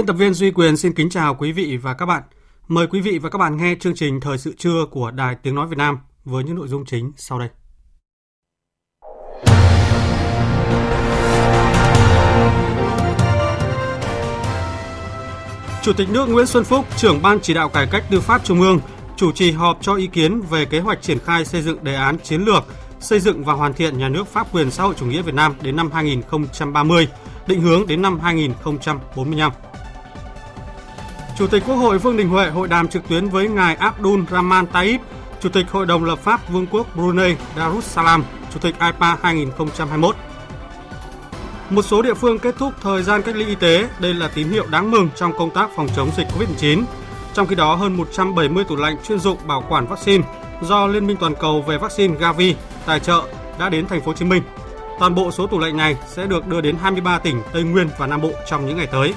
Biên tập viên Duy Quyền xin kính chào quý vị và các bạn. Mời quý vị và các bạn nghe chương trình Thời sự trưa của Đài Tiếng Nói Việt Nam với những nội dung chính sau đây. Chủ tịch nước Nguyễn Xuân Phúc, trưởng Ban chỉ đạo cải cách tư pháp Trung ương, chủ trì họp cho ý kiến về kế hoạch triển khai xây dựng đề án chiến lược xây dựng và hoàn thiện nhà nước pháp quyền xã hội chủ nghĩa Việt Nam đến năm 2030, định hướng đến năm 2045. Chủ tịch Quốc hội Vương Đình Huệ hội đàm trực tuyến với ngài Abdul Rahman Taib, Chủ tịch Hội đồng lập pháp Vương quốc Brunei Darussalam, Chủ tịch IPA 2021. Một số địa phương kết thúc thời gian cách ly y tế, đây là tín hiệu đáng mừng trong công tác phòng chống dịch COVID-19. Trong khi đó, hơn 170 tủ lạnh chuyên dụng bảo quản vaccine do Liên minh toàn cầu về vaccine Gavi tài trợ đã đến thành phố Hồ Chí Minh. Toàn bộ số tủ lạnh này sẽ được đưa đến 23 tỉnh Tây Nguyên và Nam Bộ trong những ngày tới.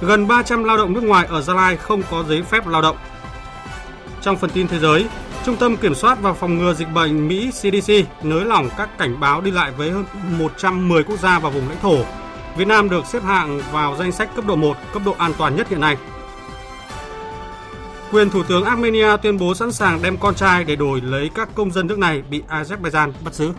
Gần 300 lao động nước ngoài ở Gia Lai không có giấy phép lao động. Trong phần tin thế giới, Trung tâm Kiểm soát và Phòng ngừa Dịch bệnh Mỹ CDC nới lỏng các cảnh báo đi lại với hơn 110 quốc gia và vùng lãnh thổ. Việt Nam được xếp hạng vào danh sách cấp độ 1, cấp độ an toàn nhất hiện nay. Quyền Thủ tướng Armenia tuyên bố sẵn sàng đem con trai để đổi lấy các công dân nước này bị Azerbaijan bắt giữ.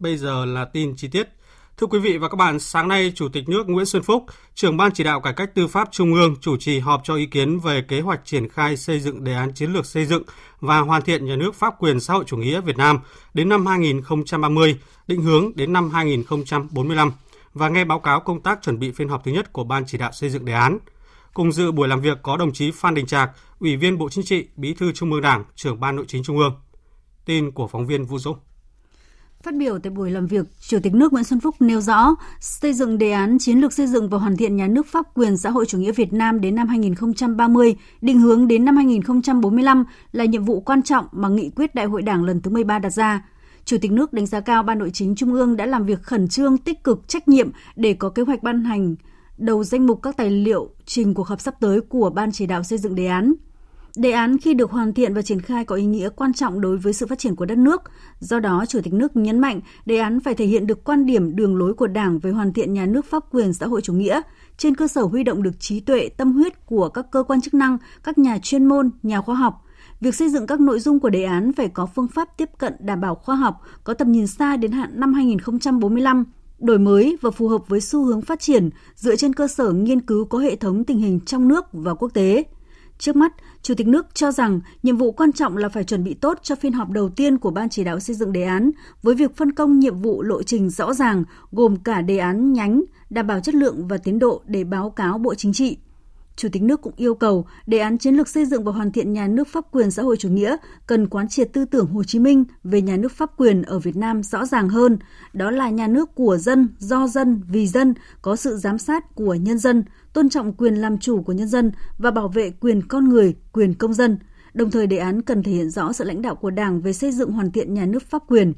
Bây giờ là tin chi tiết. Thưa quý vị và các bạn, sáng nay Chủ tịch nước Nguyễn Xuân Phúc, trưởng ban chỉ đạo cải cách tư pháp Trung ương chủ trì họp cho ý kiến về kế hoạch triển khai xây dựng đề án chiến lược xây dựng và hoàn thiện nhà nước pháp quyền xã hội chủ nghĩa Việt Nam đến năm 2030, định hướng đến năm 2045 và nghe báo cáo công tác chuẩn bị phiên họp thứ nhất của ban chỉ đạo xây dựng đề án. Cùng dự buổi làm việc có đồng chí Phan Đình Trạc, Ủy viên Bộ Chính trị, Bí thư Trung ương Đảng, trưởng ban Nội chính Trung ương. Tin của phóng viên Vũ Dũng. Phát biểu tại buổi làm việc, Chủ tịch nước Nguyễn Xuân Phúc nêu rõ, xây dựng đề án chiến lược xây dựng và hoàn thiện nhà nước pháp quyền xã hội chủ nghĩa Việt Nam đến năm 2030, định hướng đến năm 2045 là nhiệm vụ quan trọng mà nghị quyết Đại hội Đảng lần thứ 13 đặt ra. Chủ tịch nước đánh giá cao Ban Nội chính Trung ương đã làm việc khẩn trương, tích cực, trách nhiệm để có kế hoạch ban hành đầu danh mục các tài liệu trình cuộc họp sắp tới của Ban chỉ đạo xây dựng đề án. Đề án khi được hoàn thiện và triển khai có ý nghĩa quan trọng đối với sự phát triển của đất nước. Do đó, Chủ tịch nước nhấn mạnh đề án phải thể hiện được quan điểm đường lối của Đảng về hoàn thiện nhà nước pháp quyền xã hội chủ nghĩa, trên cơ sở huy động được trí tuệ, tâm huyết của các cơ quan chức năng, các nhà chuyên môn, nhà khoa học. Việc xây dựng các nội dung của đề án phải có phương pháp tiếp cận đảm bảo khoa học, có tầm nhìn xa đến hạn năm 2045, đổi mới và phù hợp với xu hướng phát triển dựa trên cơ sở nghiên cứu có hệ thống tình hình trong nước và quốc tế. Trước mắt, Chủ tịch nước cho rằng nhiệm vụ quan trọng là phải chuẩn bị tốt cho phiên họp đầu tiên của Ban chỉ đạo xây dựng đề án với việc phân công nhiệm vụ lộ trình rõ ràng gồm cả đề án nhánh, đảm bảo chất lượng và tiến độ để báo cáo Bộ Chính trị. Chủ tịch nước cũng yêu cầu đề án chiến lược xây dựng và hoàn thiện nhà nước pháp quyền xã hội chủ nghĩa cần quán triệt tư tưởng Hồ Chí Minh về nhà nước pháp quyền ở Việt Nam rõ ràng hơn, đó là nhà nước của dân, do dân, vì dân, có sự giám sát của nhân dân, tôn trọng quyền làm chủ của nhân dân và bảo vệ quyền con người, quyền công dân. Đồng thời đề án cần thể hiện rõ sự lãnh đạo của Đảng về xây dựng hoàn thiện nhà nước pháp quyền.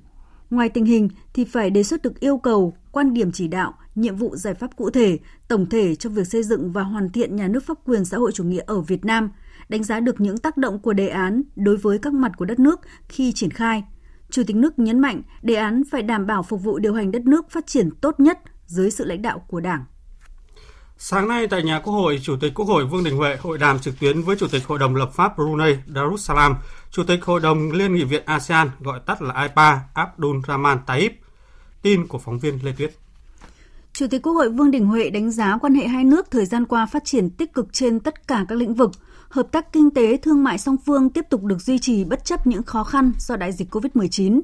Ngoài tình hình thì phải đề xuất được yêu cầu, quan điểm chỉ đạo, nhiệm vụ giải pháp cụ thể, tổng thể trong việc xây dựng và hoàn thiện nhà nước pháp quyền xã hội chủ nghĩa ở Việt Nam, đánh giá được những tác động của đề án đối với các mặt của đất nước khi triển khai. Chủ tịch nước nhấn mạnh đề án phải đảm bảo phục vụ điều hành đất nước phát triển tốt nhất dưới sự lãnh đạo của Đảng. Sáng nay tại nhà Quốc hội, Chủ tịch Quốc hội Vương Đình Huệ hội đàm trực tuyến với Chủ tịch Hội đồng lập pháp Brunei Darussalam, Chủ tịch Hội đồng Liên nghị viện ASEAN gọi tắt là IPA Abdul Rahman Taib. Tin của phóng viên Lê Tuyết. Chủ tịch Quốc hội Vương Đình Huệ đánh giá quan hệ hai nước thời gian qua phát triển tích cực trên tất cả các lĩnh vực. Hợp tác kinh tế thương mại song phương tiếp tục được duy trì bất chấp những khó khăn do đại dịch COVID-19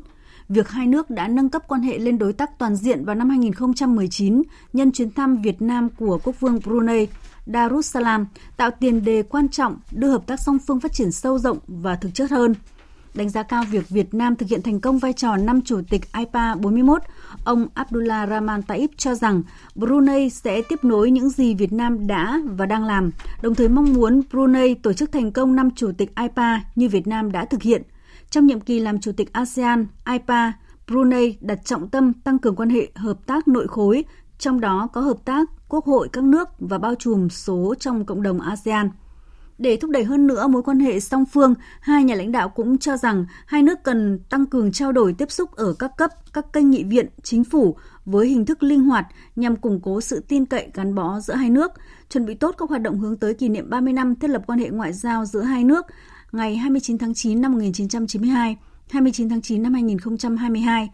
việc hai nước đã nâng cấp quan hệ lên đối tác toàn diện vào năm 2019 nhân chuyến thăm Việt Nam của Quốc vương Brunei Darussalam tạo tiền đề quan trọng đưa hợp tác song phương phát triển sâu rộng và thực chất hơn. Đánh giá cao việc Việt Nam thực hiện thành công vai trò năm chủ tịch IPA 41, ông Abdullah Rahman Taib cho rằng Brunei sẽ tiếp nối những gì Việt Nam đã và đang làm, đồng thời mong muốn Brunei tổ chức thành công năm chủ tịch IPA như Việt Nam đã thực hiện – trong nhiệm kỳ làm chủ tịch ASEAN, IPA, Brunei đặt trọng tâm tăng cường quan hệ hợp tác nội khối, trong đó có hợp tác quốc hội các nước và bao trùm số trong cộng đồng ASEAN. Để thúc đẩy hơn nữa mối quan hệ song phương, hai nhà lãnh đạo cũng cho rằng hai nước cần tăng cường trao đổi tiếp xúc ở các cấp, các kênh nghị viện, chính phủ với hình thức linh hoạt nhằm củng cố sự tin cậy gắn bó giữa hai nước, chuẩn bị tốt các hoạt động hướng tới kỷ niệm 30 năm thiết lập quan hệ ngoại giao giữa hai nước ngày 29 tháng 9 năm 1992, 29 tháng 9 năm 2022.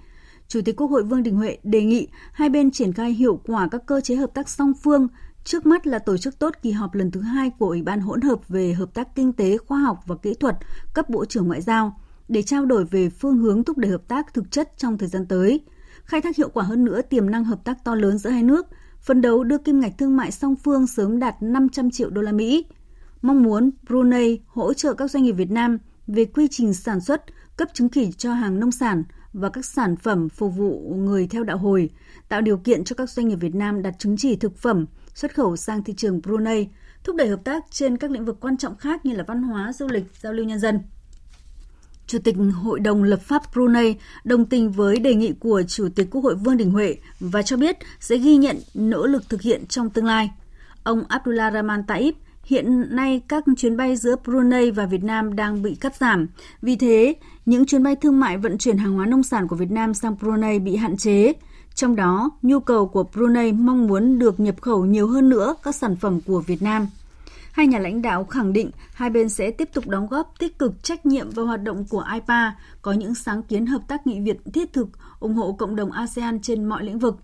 Chủ tịch Quốc hội Vương Đình Huệ đề nghị hai bên triển khai hiệu quả các cơ chế hợp tác song phương, trước mắt là tổ chức tốt kỳ họp lần thứ hai của Ủy ban hỗn hợp về hợp tác kinh tế, khoa học và kỹ thuật cấp Bộ trưởng Ngoại giao để trao đổi về phương hướng thúc đẩy hợp tác thực chất trong thời gian tới, khai thác hiệu quả hơn nữa tiềm năng hợp tác to lớn giữa hai nước, phấn đấu đưa kim ngạch thương mại song phương sớm đạt 500 triệu đô la Mỹ, mong muốn Brunei hỗ trợ các doanh nghiệp Việt Nam về quy trình sản xuất, cấp chứng chỉ cho hàng nông sản và các sản phẩm phục vụ người theo đạo hồi, tạo điều kiện cho các doanh nghiệp Việt Nam đặt chứng chỉ thực phẩm xuất khẩu sang thị trường Brunei, thúc đẩy hợp tác trên các lĩnh vực quan trọng khác như là văn hóa, du lịch, giao lưu nhân dân. Chủ tịch Hội đồng lập pháp Brunei đồng tình với đề nghị của Chủ tịch Quốc hội Vương Đình Huệ và cho biết sẽ ghi nhận nỗ lực thực hiện trong tương lai. Ông Abdullah Rahman Taib, Hiện nay các chuyến bay giữa Brunei và Việt Nam đang bị cắt giảm. Vì thế, những chuyến bay thương mại vận chuyển hàng hóa nông sản của Việt Nam sang Brunei bị hạn chế. Trong đó, nhu cầu của Brunei mong muốn được nhập khẩu nhiều hơn nữa các sản phẩm của Việt Nam. Hai nhà lãnh đạo khẳng định hai bên sẽ tiếp tục đóng góp tích cực trách nhiệm vào hoạt động của IPA, có những sáng kiến hợp tác nghị viện thiết thực, ủng hộ cộng đồng ASEAN trên mọi lĩnh vực.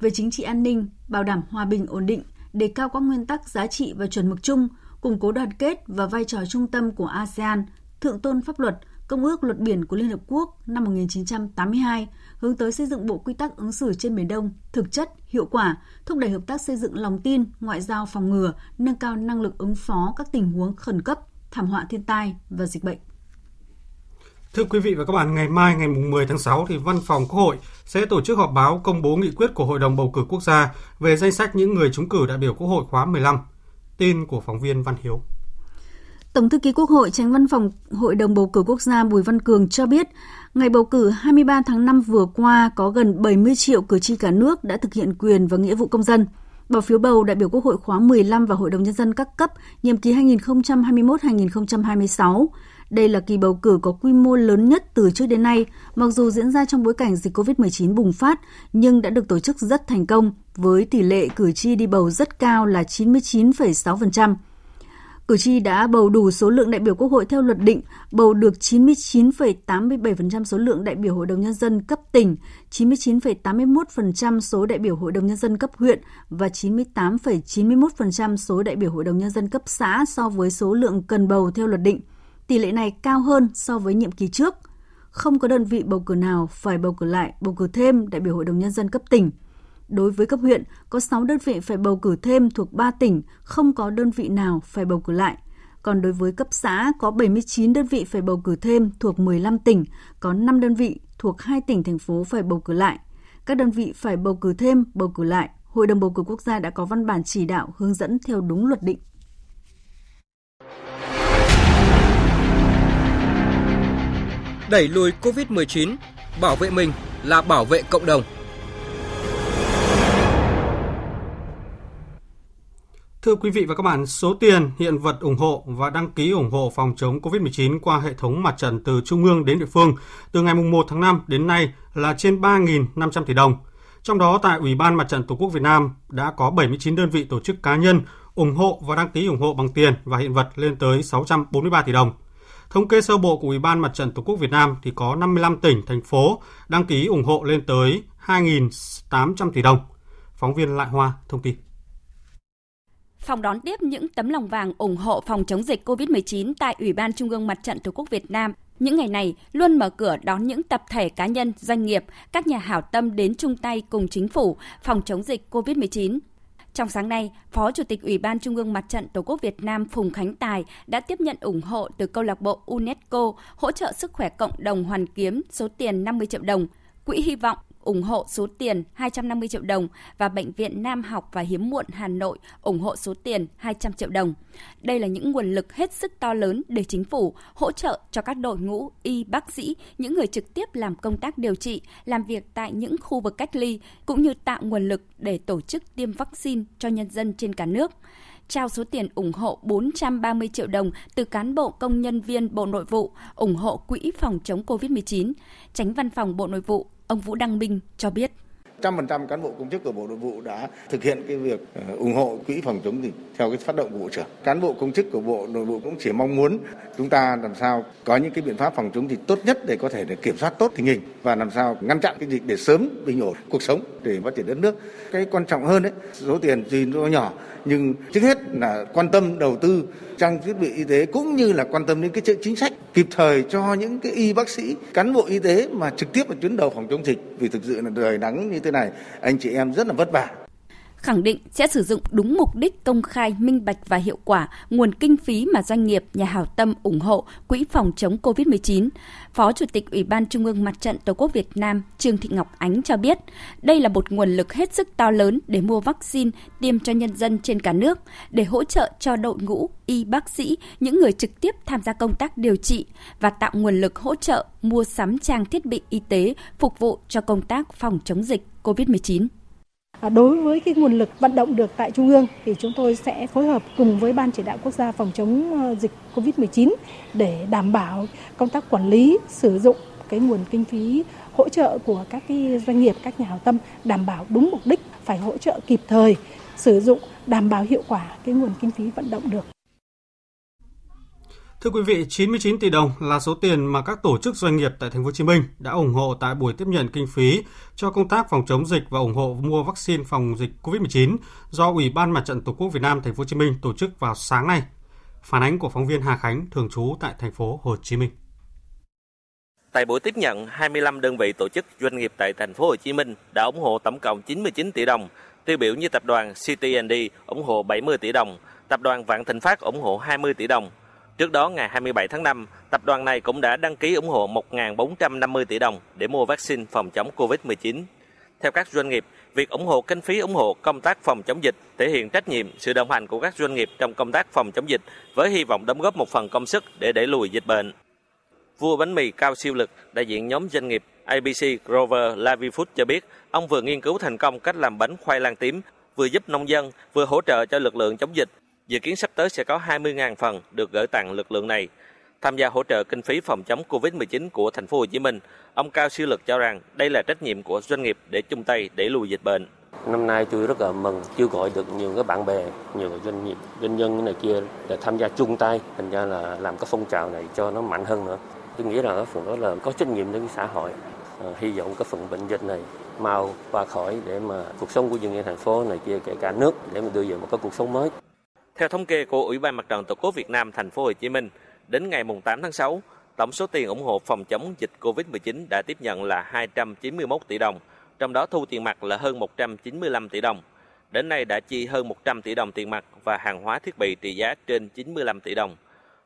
Về chính trị an ninh, bảo đảm hòa bình ổn định, đề cao các nguyên tắc giá trị và chuẩn mực chung, củng cố đoàn kết và vai trò trung tâm của ASEAN, thượng tôn pháp luật, Công ước Luật Biển của Liên Hợp Quốc năm 1982, hướng tới xây dựng bộ quy tắc ứng xử trên Biển Đông thực chất, hiệu quả, thúc đẩy hợp tác xây dựng lòng tin, ngoại giao phòng ngừa, nâng cao năng lực ứng phó các tình huống khẩn cấp, thảm họa thiên tai và dịch bệnh. Thưa quý vị và các bạn, ngày mai ngày 10 tháng 6 thì Văn phòng Quốc hội sẽ tổ chức họp báo công bố nghị quyết của Hội đồng bầu cử quốc gia về danh sách những người trúng cử đại biểu Quốc hội khóa 15. Tin của phóng viên Văn Hiếu. Tổng thư ký Quốc hội, tránh văn phòng Hội đồng bầu cử quốc gia Bùi Văn Cường cho biết, ngày bầu cử 23 tháng 5 vừa qua có gần 70 triệu cử tri cả nước đã thực hiện quyền và nghĩa vụ công dân. Bỏ phiếu bầu đại biểu Quốc hội khóa 15 và Hội đồng Nhân dân các cấp nhiệm kỳ 2021-2026. Đây là kỳ bầu cử có quy mô lớn nhất từ trước đến nay, mặc dù diễn ra trong bối cảnh dịch COVID-19 bùng phát, nhưng đã được tổ chức rất thành công, với tỷ lệ cử tri đi bầu rất cao là 99,6%. Cử tri đã bầu đủ số lượng đại biểu Quốc hội theo luật định, bầu được 99,87% số lượng đại biểu Hội đồng Nhân dân cấp tỉnh, 99,81% số đại biểu Hội đồng Nhân dân cấp huyện và 98,91% số đại biểu Hội đồng Nhân dân cấp xã so với số lượng cần bầu theo luật định – Tỷ lệ này cao hơn so với nhiệm kỳ trước. Không có đơn vị bầu cử nào phải bầu cử lại, bầu cử thêm đại biểu Hội đồng Nhân dân cấp tỉnh. Đối với cấp huyện, có 6 đơn vị phải bầu cử thêm thuộc 3 tỉnh, không có đơn vị nào phải bầu cử lại. Còn đối với cấp xã, có 79 đơn vị phải bầu cử thêm thuộc 15 tỉnh, có 5 đơn vị thuộc 2 tỉnh, thành phố phải bầu cử lại. Các đơn vị phải bầu cử thêm, bầu cử lại. Hội đồng bầu cử quốc gia đã có văn bản chỉ đạo hướng dẫn theo đúng luật định. Đẩy lùi Covid-19, bảo vệ mình là bảo vệ cộng đồng. Thưa quý vị và các bạn, số tiền, hiện vật ủng hộ và đăng ký ủng hộ phòng chống COVID-19 qua hệ thống mặt trận từ trung ương đến địa phương từ ngày 1 tháng 5 đến nay là trên 3.500 tỷ đồng. Trong đó tại Ủy ban Mặt trận Tổ quốc Việt Nam đã có 79 đơn vị tổ chức cá nhân ủng hộ và đăng ký ủng hộ bằng tiền và hiện vật lên tới 643 tỷ đồng. Thống kê sơ bộ của Ủy ban Mặt trận Tổ quốc Việt Nam thì có 55 tỉnh, thành phố đăng ký ủng hộ lên tới 2.800 tỷ đồng. Phóng viên Lại Hoa thông tin. phòng đón tiếp những tấm lòng vàng ủng hộ phòng chống dịch COVID-19 tại Ủy ban Trung ương Mặt trận Tổ quốc Việt Nam những ngày này luôn mở cửa đón những tập thể cá nhân, doanh nghiệp, các nhà hảo tâm đến chung tay cùng chính phủ phòng chống dịch COVID-19. Trong sáng nay, Phó Chủ tịch Ủy ban Trung ương Mặt trận Tổ quốc Việt Nam Phùng Khánh Tài đã tiếp nhận ủng hộ từ câu lạc bộ UNESCO hỗ trợ sức khỏe cộng đồng Hoàn Kiếm số tiền 50 triệu đồng, Quỹ Hy vọng ủng hộ số tiền 250 triệu đồng và Bệnh viện Nam học và Hiếm muộn Hà Nội ủng hộ số tiền 200 triệu đồng. Đây là những nguồn lực hết sức to lớn để chính phủ hỗ trợ cho các đội ngũ y bác sĩ, những người trực tiếp làm công tác điều trị, làm việc tại những khu vực cách ly, cũng như tạo nguồn lực để tổ chức tiêm vaccine cho nhân dân trên cả nước trao số tiền ủng hộ 430 triệu đồng từ cán bộ công nhân viên Bộ Nội vụ ủng hộ quỹ phòng chống COVID-19. Tránh văn phòng Bộ Nội vụ Ông Vũ Đăng Minh cho biết. trăm phần trăm cán bộ công chức của Bộ Nội vụ đã thực hiện cái việc ờ, ủng hộ quỹ phòng chống dịch theo cái phát động của Bộ trưởng. Cán bộ công chức của Bộ Nội vụ cũng chỉ mong muốn chúng ta làm sao có những cái biện pháp phòng chống dịch tốt nhất để có thể để kiểm soát tốt tình hình và làm sao ngăn chặn cái dịch để sớm bình ổn cuộc sống để phát triển đất nước. Cái quan trọng hơn đấy, số tiền gì nó nhỏ nhưng trước hết là quan tâm đầu tư trang thiết bị y tế cũng như là quan tâm đến cái chính sách kịp thời cho những cái y bác sĩ, cán bộ y tế mà trực tiếp ở tuyến đầu phòng chống dịch. Vì thực sự là đời nắng như thế này, anh chị em rất là vất vả khẳng định sẽ sử dụng đúng mục đích công khai, minh bạch và hiệu quả nguồn kinh phí mà doanh nghiệp, nhà hảo tâm ủng hộ Quỹ phòng chống COVID-19. Phó Chủ tịch Ủy ban Trung ương Mặt trận Tổ quốc Việt Nam Trương Thị Ngọc Ánh cho biết, đây là một nguồn lực hết sức to lớn để mua vaccine tiêm cho nhân dân trên cả nước, để hỗ trợ cho đội ngũ y bác sĩ, những người trực tiếp tham gia công tác điều trị và tạo nguồn lực hỗ trợ mua sắm trang thiết bị y tế phục vụ cho công tác phòng chống dịch COVID-19. À, đối với cái nguồn lực vận động được tại Trung ương thì chúng tôi sẽ phối hợp cùng với Ban chỉ đạo quốc gia phòng chống ờ, dịch COVID-19 để đảm bảo công tác quản lý sử dụng cái nguồn kinh phí hỗ trợ của các cái doanh nghiệp, các nhà hảo tâm đảm bảo đúng mục đích, phải hỗ trợ kịp thời, sử dụng đảm bảo hiệu quả cái nguồn kinh phí vận động được. Thưa quý vị, 99 tỷ đồng là số tiền mà các tổ chức doanh nghiệp tại thành phố Hồ Chí Minh đã ủng hộ tại buổi tiếp nhận kinh phí cho công tác phòng chống dịch và ủng hộ mua vaccine phòng dịch COVID-19 do Ủy ban Mặt trận Tổ quốc Việt Nam thành phố Hồ Chí Minh tổ chức vào sáng nay. Phản ánh của phóng viên Hà Khánh thường trú tại thành phố Hồ Chí Minh. Tại buổi tiếp nhận, 25 đơn vị tổ chức doanh nghiệp tại thành phố Hồ Chí Minh đã ủng hộ tổng cộng 99 tỷ đồng, tiêu biểu như tập đoàn CTND ủng hộ 70 tỷ đồng, tập đoàn Vạn Thịnh Phát ủng hộ 20 tỷ đồng, Trước đó, ngày 27 tháng 5, tập đoàn này cũng đã đăng ký ủng hộ 1.450 tỷ đồng để mua vaccine phòng chống COVID-19. Theo các doanh nghiệp, việc ủng hộ kinh phí ủng hộ công tác phòng chống dịch thể hiện trách nhiệm, sự đồng hành của các doanh nghiệp trong công tác phòng chống dịch với hy vọng đóng góp một phần công sức để đẩy lùi dịch bệnh. Vua bánh mì cao siêu lực, đại diện nhóm doanh nghiệp ABC Grover Lavi Food cho biết, ông vừa nghiên cứu thành công cách làm bánh khoai lang tím, vừa giúp nông dân, vừa hỗ trợ cho lực lượng chống dịch Dự kiến sắp tới sẽ có 20.000 phần được gửi tặng lực lượng này. Tham gia hỗ trợ kinh phí phòng chống Covid-19 của thành phố Hồ Chí Minh, ông Cao Siêu Lực cho rằng đây là trách nhiệm của doanh nghiệp để chung tay để lùi dịch bệnh. Năm nay tôi rất là mừng kêu gọi được nhiều các bạn bè, nhiều doanh nghiệp, doanh nhân này kia để tham gia chung tay, thành ra là làm cái phong trào này cho nó mạnh hơn nữa. Tôi nghĩ là ở phần đó là có trách nhiệm đối với xã hội. À, hy vọng cái phần bệnh dịch này mau qua khỏi để mà cuộc sống của dân dân thành phố này kia kể cả nước để mà đưa về một cái cuộc sống mới. Theo thống kê của Ủy ban Mặt trận Tổ quốc Việt Nam thành phố Hồ Chí Minh, đến ngày 8 tháng 6, tổng số tiền ủng hộ phòng chống dịch COVID-19 đã tiếp nhận là 291 tỷ đồng, trong đó thu tiền mặt là hơn 195 tỷ đồng. Đến nay đã chi hơn 100 tỷ đồng tiền mặt và hàng hóa thiết bị trị giá trên 95 tỷ đồng.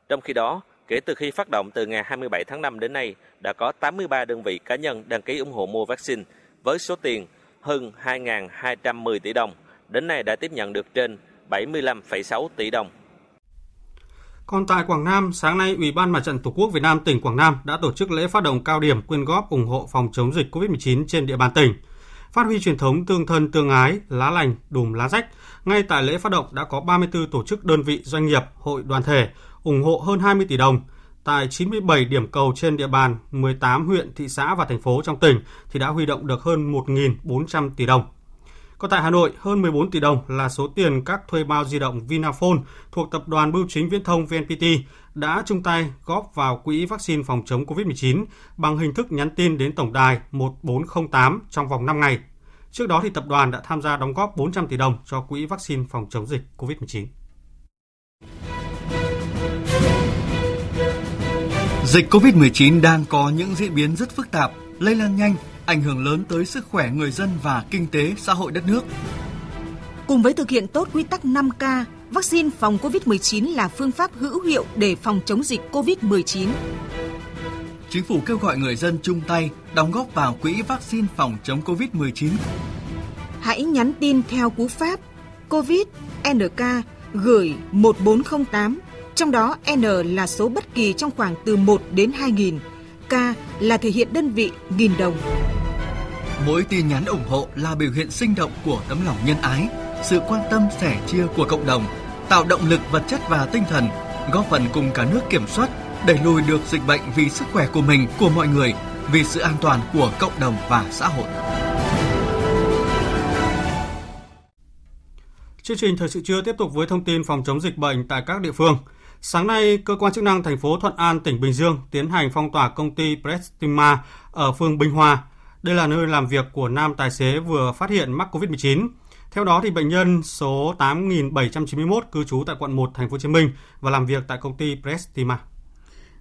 Trong khi đó, kể từ khi phát động từ ngày 27 tháng 5 đến nay, đã có 83 đơn vị cá nhân đăng ký ủng hộ mua vaccine với số tiền hơn 2.210 tỷ đồng. Đến nay đã tiếp nhận được trên 75,6 tỷ đồng. Còn tại Quảng Nam, sáng nay, Ủy ban Mặt trận Tổ quốc Việt Nam tỉnh Quảng Nam đã tổ chức lễ phát động cao điểm quyên góp ủng hộ phòng chống dịch COVID-19 trên địa bàn tỉnh. Phát huy truyền thống tương thân tương ái, lá lành, đùm lá rách, ngay tại lễ phát động đã có 34 tổ chức đơn vị doanh nghiệp, hội đoàn thể ủng hộ hơn 20 tỷ đồng. Tại 97 điểm cầu trên địa bàn 18 huyện, thị xã và thành phố trong tỉnh thì đã huy động được hơn 1.400 tỷ đồng. Còn tại Hà Nội, hơn 14 tỷ đồng là số tiền các thuê bao di động Vinaphone thuộc tập đoàn Bưu chính Viễn thông VNPT đã chung tay góp vào quỹ vaccine phòng chống COVID-19 bằng hình thức nhắn tin đến tổng đài 1408 trong vòng 5 ngày. Trước đó thì tập đoàn đã tham gia đóng góp 400 tỷ đồng cho quỹ vaccine phòng chống dịch COVID-19. Dịch COVID-19 đang có những diễn biến rất phức tạp, lây lan nhanh, ảnh hưởng lớn tới sức khỏe người dân và kinh tế xã hội đất nước. Cùng với thực hiện tốt quy tắc 5K, vaccine phòng COVID-19 là phương pháp hữu hiệu để phòng chống dịch COVID-19. Chính phủ kêu gọi người dân chung tay đóng góp vào quỹ vaccine phòng chống COVID-19. Hãy nhắn tin theo cú pháp COVID NK gửi 1408, trong đó N là số bất kỳ trong khoảng từ 1 đến 2000, K là thể hiện đơn vị nghìn đồng. Mỗi tin nhắn ủng hộ là biểu hiện sinh động của tấm lòng nhân ái, sự quan tâm sẻ chia của cộng đồng, tạo động lực vật chất và tinh thần, góp phần cùng cả nước kiểm soát, đẩy lùi được dịch bệnh vì sức khỏe của mình, của mọi người, vì sự an toàn của cộng đồng và xã hội. Chương trình thời sự trưa tiếp tục với thông tin phòng chống dịch bệnh tại các địa phương. Sáng nay, cơ quan chức năng thành phố Thuận An, tỉnh Bình Dương tiến hành phong tỏa công ty Prestima ở phường Bình Hòa. Đây là nơi làm việc của nam tài xế vừa phát hiện mắc COVID-19. Theo đó thì bệnh nhân số 8791 cư trú tại quận 1 thành phố Hồ Chí Minh và làm việc tại công ty Prestima.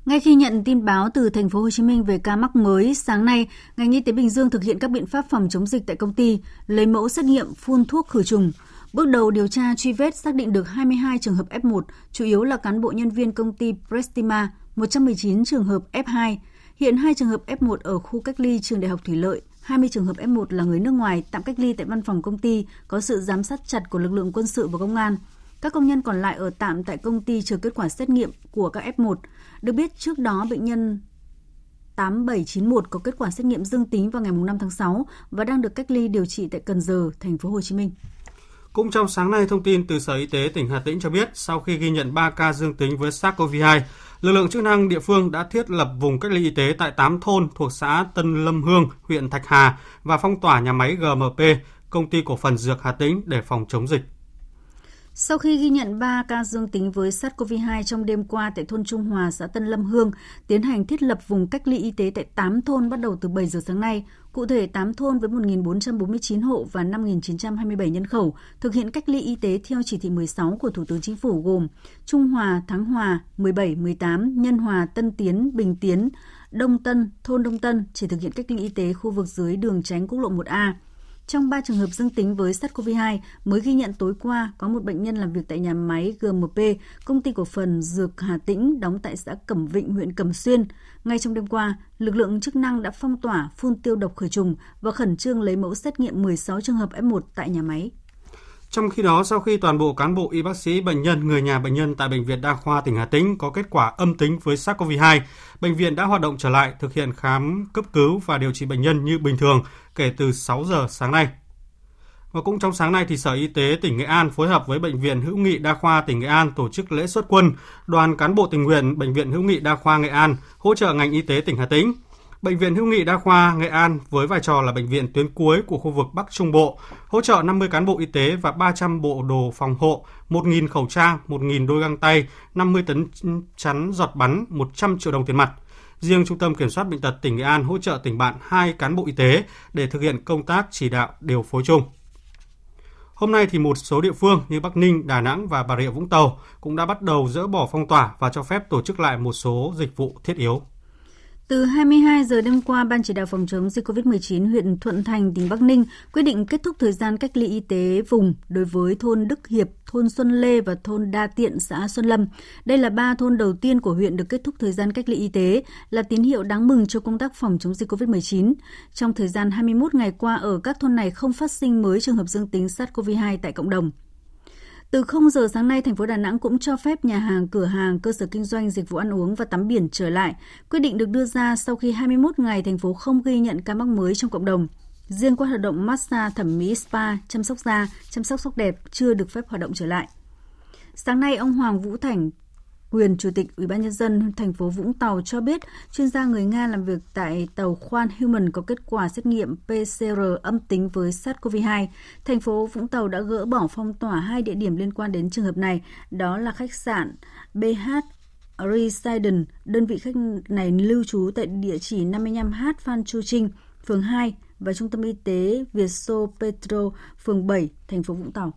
Ngay khi nhận tin báo từ thành phố Hồ Chí Minh về ca mắc mới, sáng nay, ngành y tế Bình Dương thực hiện các biện pháp phòng chống dịch tại công ty, lấy mẫu xét nghiệm phun thuốc khử trùng. Bước đầu điều tra truy vết xác định được 22 trường hợp F1, chủ yếu là cán bộ nhân viên công ty Prestima, 119 trường hợp F2. Hiện hai trường hợp F1 ở khu cách ly trường Đại học Thủy Lợi, 20 trường hợp F1 là người nước ngoài tạm cách ly tại văn phòng công ty có sự giám sát chặt của lực lượng quân sự và công an. Các công nhân còn lại ở tạm tại công ty chờ kết quả xét nghiệm của các F1. Được biết trước đó bệnh nhân 8791 có kết quả xét nghiệm dương tính vào ngày 5 tháng 6 và đang được cách ly điều trị tại Cần Giờ, thành phố Hồ Chí Minh. Cũng trong sáng nay, thông tin từ Sở Y tế tỉnh Hà Tĩnh cho biết, sau khi ghi nhận 3 ca dương tính với SARS-CoV-2, lực lượng chức năng địa phương đã thiết lập vùng cách ly y tế tại 8 thôn thuộc xã Tân Lâm Hương, huyện Thạch Hà và phong tỏa nhà máy GMP, công ty cổ phần Dược Hà Tĩnh để phòng chống dịch. Sau khi ghi nhận 3 ca dương tính với SARS-CoV-2 trong đêm qua tại thôn Trung Hòa, xã Tân Lâm Hương, tiến hành thiết lập vùng cách ly y tế tại 8 thôn bắt đầu từ 7 giờ sáng nay. Cụ thể, 8 thôn với 1.449 hộ và 5.927 nhân khẩu thực hiện cách ly y tế theo chỉ thị 16 của Thủ tướng Chính phủ gồm Trung Hòa, Thắng Hòa, 17, 18, Nhân Hòa, Tân Tiến, Bình Tiến, Đông Tân, thôn Đông Tân chỉ thực hiện cách ly y tế khu vực dưới đường tránh quốc lộ 1A. Trong 3 trường hợp dương tính với SARS-CoV-2 mới ghi nhận tối qua có một bệnh nhân làm việc tại nhà máy GMP, công ty cổ phần Dược Hà Tĩnh đóng tại xã Cẩm Vịnh, huyện Cẩm Xuyên. Ngay trong đêm qua, lực lượng chức năng đã phong tỏa, phun tiêu độc khử trùng và khẩn trương lấy mẫu xét nghiệm 16 trường hợp F1 tại nhà máy. Trong khi đó, sau khi toàn bộ cán bộ y bác sĩ, bệnh nhân, người nhà bệnh nhân tại Bệnh viện Đa khoa tỉnh Hà Tĩnh có kết quả âm tính với SARS-CoV-2, bệnh viện đã hoạt động trở lại thực hiện khám cấp cứu và điều trị bệnh nhân như bình thường kể từ 6 giờ sáng nay. Và cũng trong sáng nay thì Sở Y tế tỉnh Nghệ An phối hợp với Bệnh viện Hữu nghị Đa khoa tỉnh Nghệ An tổ chức lễ xuất quân đoàn cán bộ tình nguyện Bệnh viện Hữu nghị Đa khoa Nghệ An hỗ trợ ngành y tế tỉnh Hà Tĩnh. Bệnh viện Hữu nghị Đa khoa Nghệ An với vai trò là bệnh viện tuyến cuối của khu vực Bắc Trung Bộ, hỗ trợ 50 cán bộ y tế và 300 bộ đồ phòng hộ, 1.000 khẩu trang, 1.000 đôi găng tay, 50 tấn chắn giọt bắn, 100 triệu đồng tiền mặt. Riêng Trung tâm Kiểm soát Bệnh tật tỉnh Nghệ An hỗ trợ tỉnh bạn hai cán bộ y tế để thực hiện công tác chỉ đạo điều phối chung. Hôm nay thì một số địa phương như Bắc Ninh, Đà Nẵng và Bà Rịa Vũng Tàu cũng đã bắt đầu dỡ bỏ phong tỏa và cho phép tổ chức lại một số dịch vụ thiết yếu. Từ 22 giờ đêm qua, Ban chỉ đạo phòng chống dịch COVID-19 huyện Thuận Thành, tỉnh Bắc Ninh quyết định kết thúc thời gian cách ly y tế vùng đối với thôn Đức Hiệp, thôn Xuân Lê và thôn Đa Tiện, xã Xuân Lâm. Đây là ba thôn đầu tiên của huyện được kết thúc thời gian cách ly y tế, là tín hiệu đáng mừng cho công tác phòng chống dịch COVID-19. Trong thời gian 21 ngày qua, ở các thôn này không phát sinh mới trường hợp dương tính SARS-CoV-2 tại cộng đồng. Từ 0 giờ sáng nay, thành phố Đà Nẵng cũng cho phép nhà hàng, cửa hàng, cơ sở kinh doanh dịch vụ ăn uống và tắm biển trở lại. Quyết định được đưa ra sau khi 21 ngày thành phố không ghi nhận ca mắc mới trong cộng đồng. Riêng các hoạt động massage, thẩm mỹ, spa, chăm sóc da, chăm sóc sắc đẹp chưa được phép hoạt động trở lại. Sáng nay, ông Hoàng Vũ Thành, quyền chủ tịch Ủy ban nhân dân thành phố Vũng Tàu cho biết chuyên gia người Nga làm việc tại tàu khoan Human có kết quả xét nghiệm PCR âm tính với SARS-CoV-2. Thành phố Vũng Tàu đã gỡ bỏ phong tỏa hai địa điểm liên quan đến trường hợp này, đó là khách sạn BH Residence, đơn vị khách này lưu trú tại địa chỉ 55H Phan Chu Trinh, phường 2, và Trung tâm Y tế Vietso Petro, phường 7, thành phố Vũng Tàu.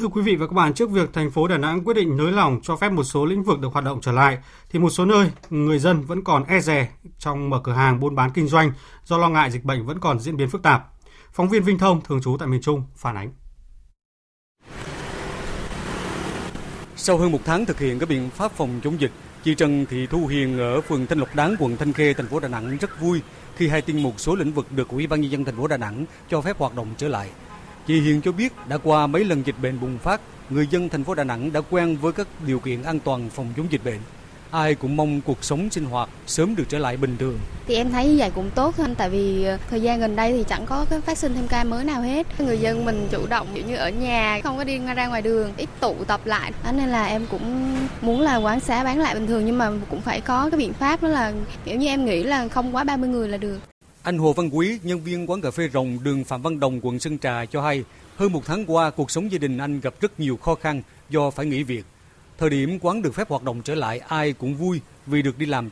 Thưa quý vị và các bạn, trước việc thành phố Đà Nẵng quyết định nới lỏng cho phép một số lĩnh vực được hoạt động trở lại, thì một số nơi người dân vẫn còn e dè trong mở cửa hàng buôn bán kinh doanh do lo ngại dịch bệnh vẫn còn diễn biến phức tạp. Phóng viên Vinh Thông thường trú tại miền Trung phản ánh. Sau hơn một tháng thực hiện các biện pháp phòng chống dịch, chị Trần Thị Thu Hiền ở phường Thanh Lộc Đáng, quận Thanh Khê, thành phố Đà Nẵng rất vui khi hai tin một số lĩnh vực được Ủy ban nhân dân thành phố Đà Nẵng cho phép hoạt động trở lại. Chị Hiền cho biết đã qua mấy lần dịch bệnh bùng phát, người dân thành phố Đà Nẵng đã quen với các điều kiện an toàn phòng chống dịch bệnh. Ai cũng mong cuộc sống sinh hoạt sớm được trở lại bình thường. Thì em thấy như vậy cũng tốt hơn tại vì ờ, thời gian gần đây thì chẳng có cái phát sinh thêm ca mới nào hết. Người dân mình chủ động kiểu như ở nhà không có đi ra ngoài đường, ít tụ tập lại. Đó nên là em cũng muốn là quán xá bán lại bình thường nhưng mà cũng phải có cái biện pháp đó là kiểu như em nghĩ là không quá 30 người là được. Anh Hồ Văn Quý, nhân viên quán cà phê rồng đường Phạm Văn Đồng, quận Sơn Trà cho hay, hơn một tháng qua, cuộc sống gia đình anh gặp rất nhiều khó khăn do phải nghỉ việc. Thời điểm quán được phép hoạt động trở lại, ai cũng vui vì được đi làm.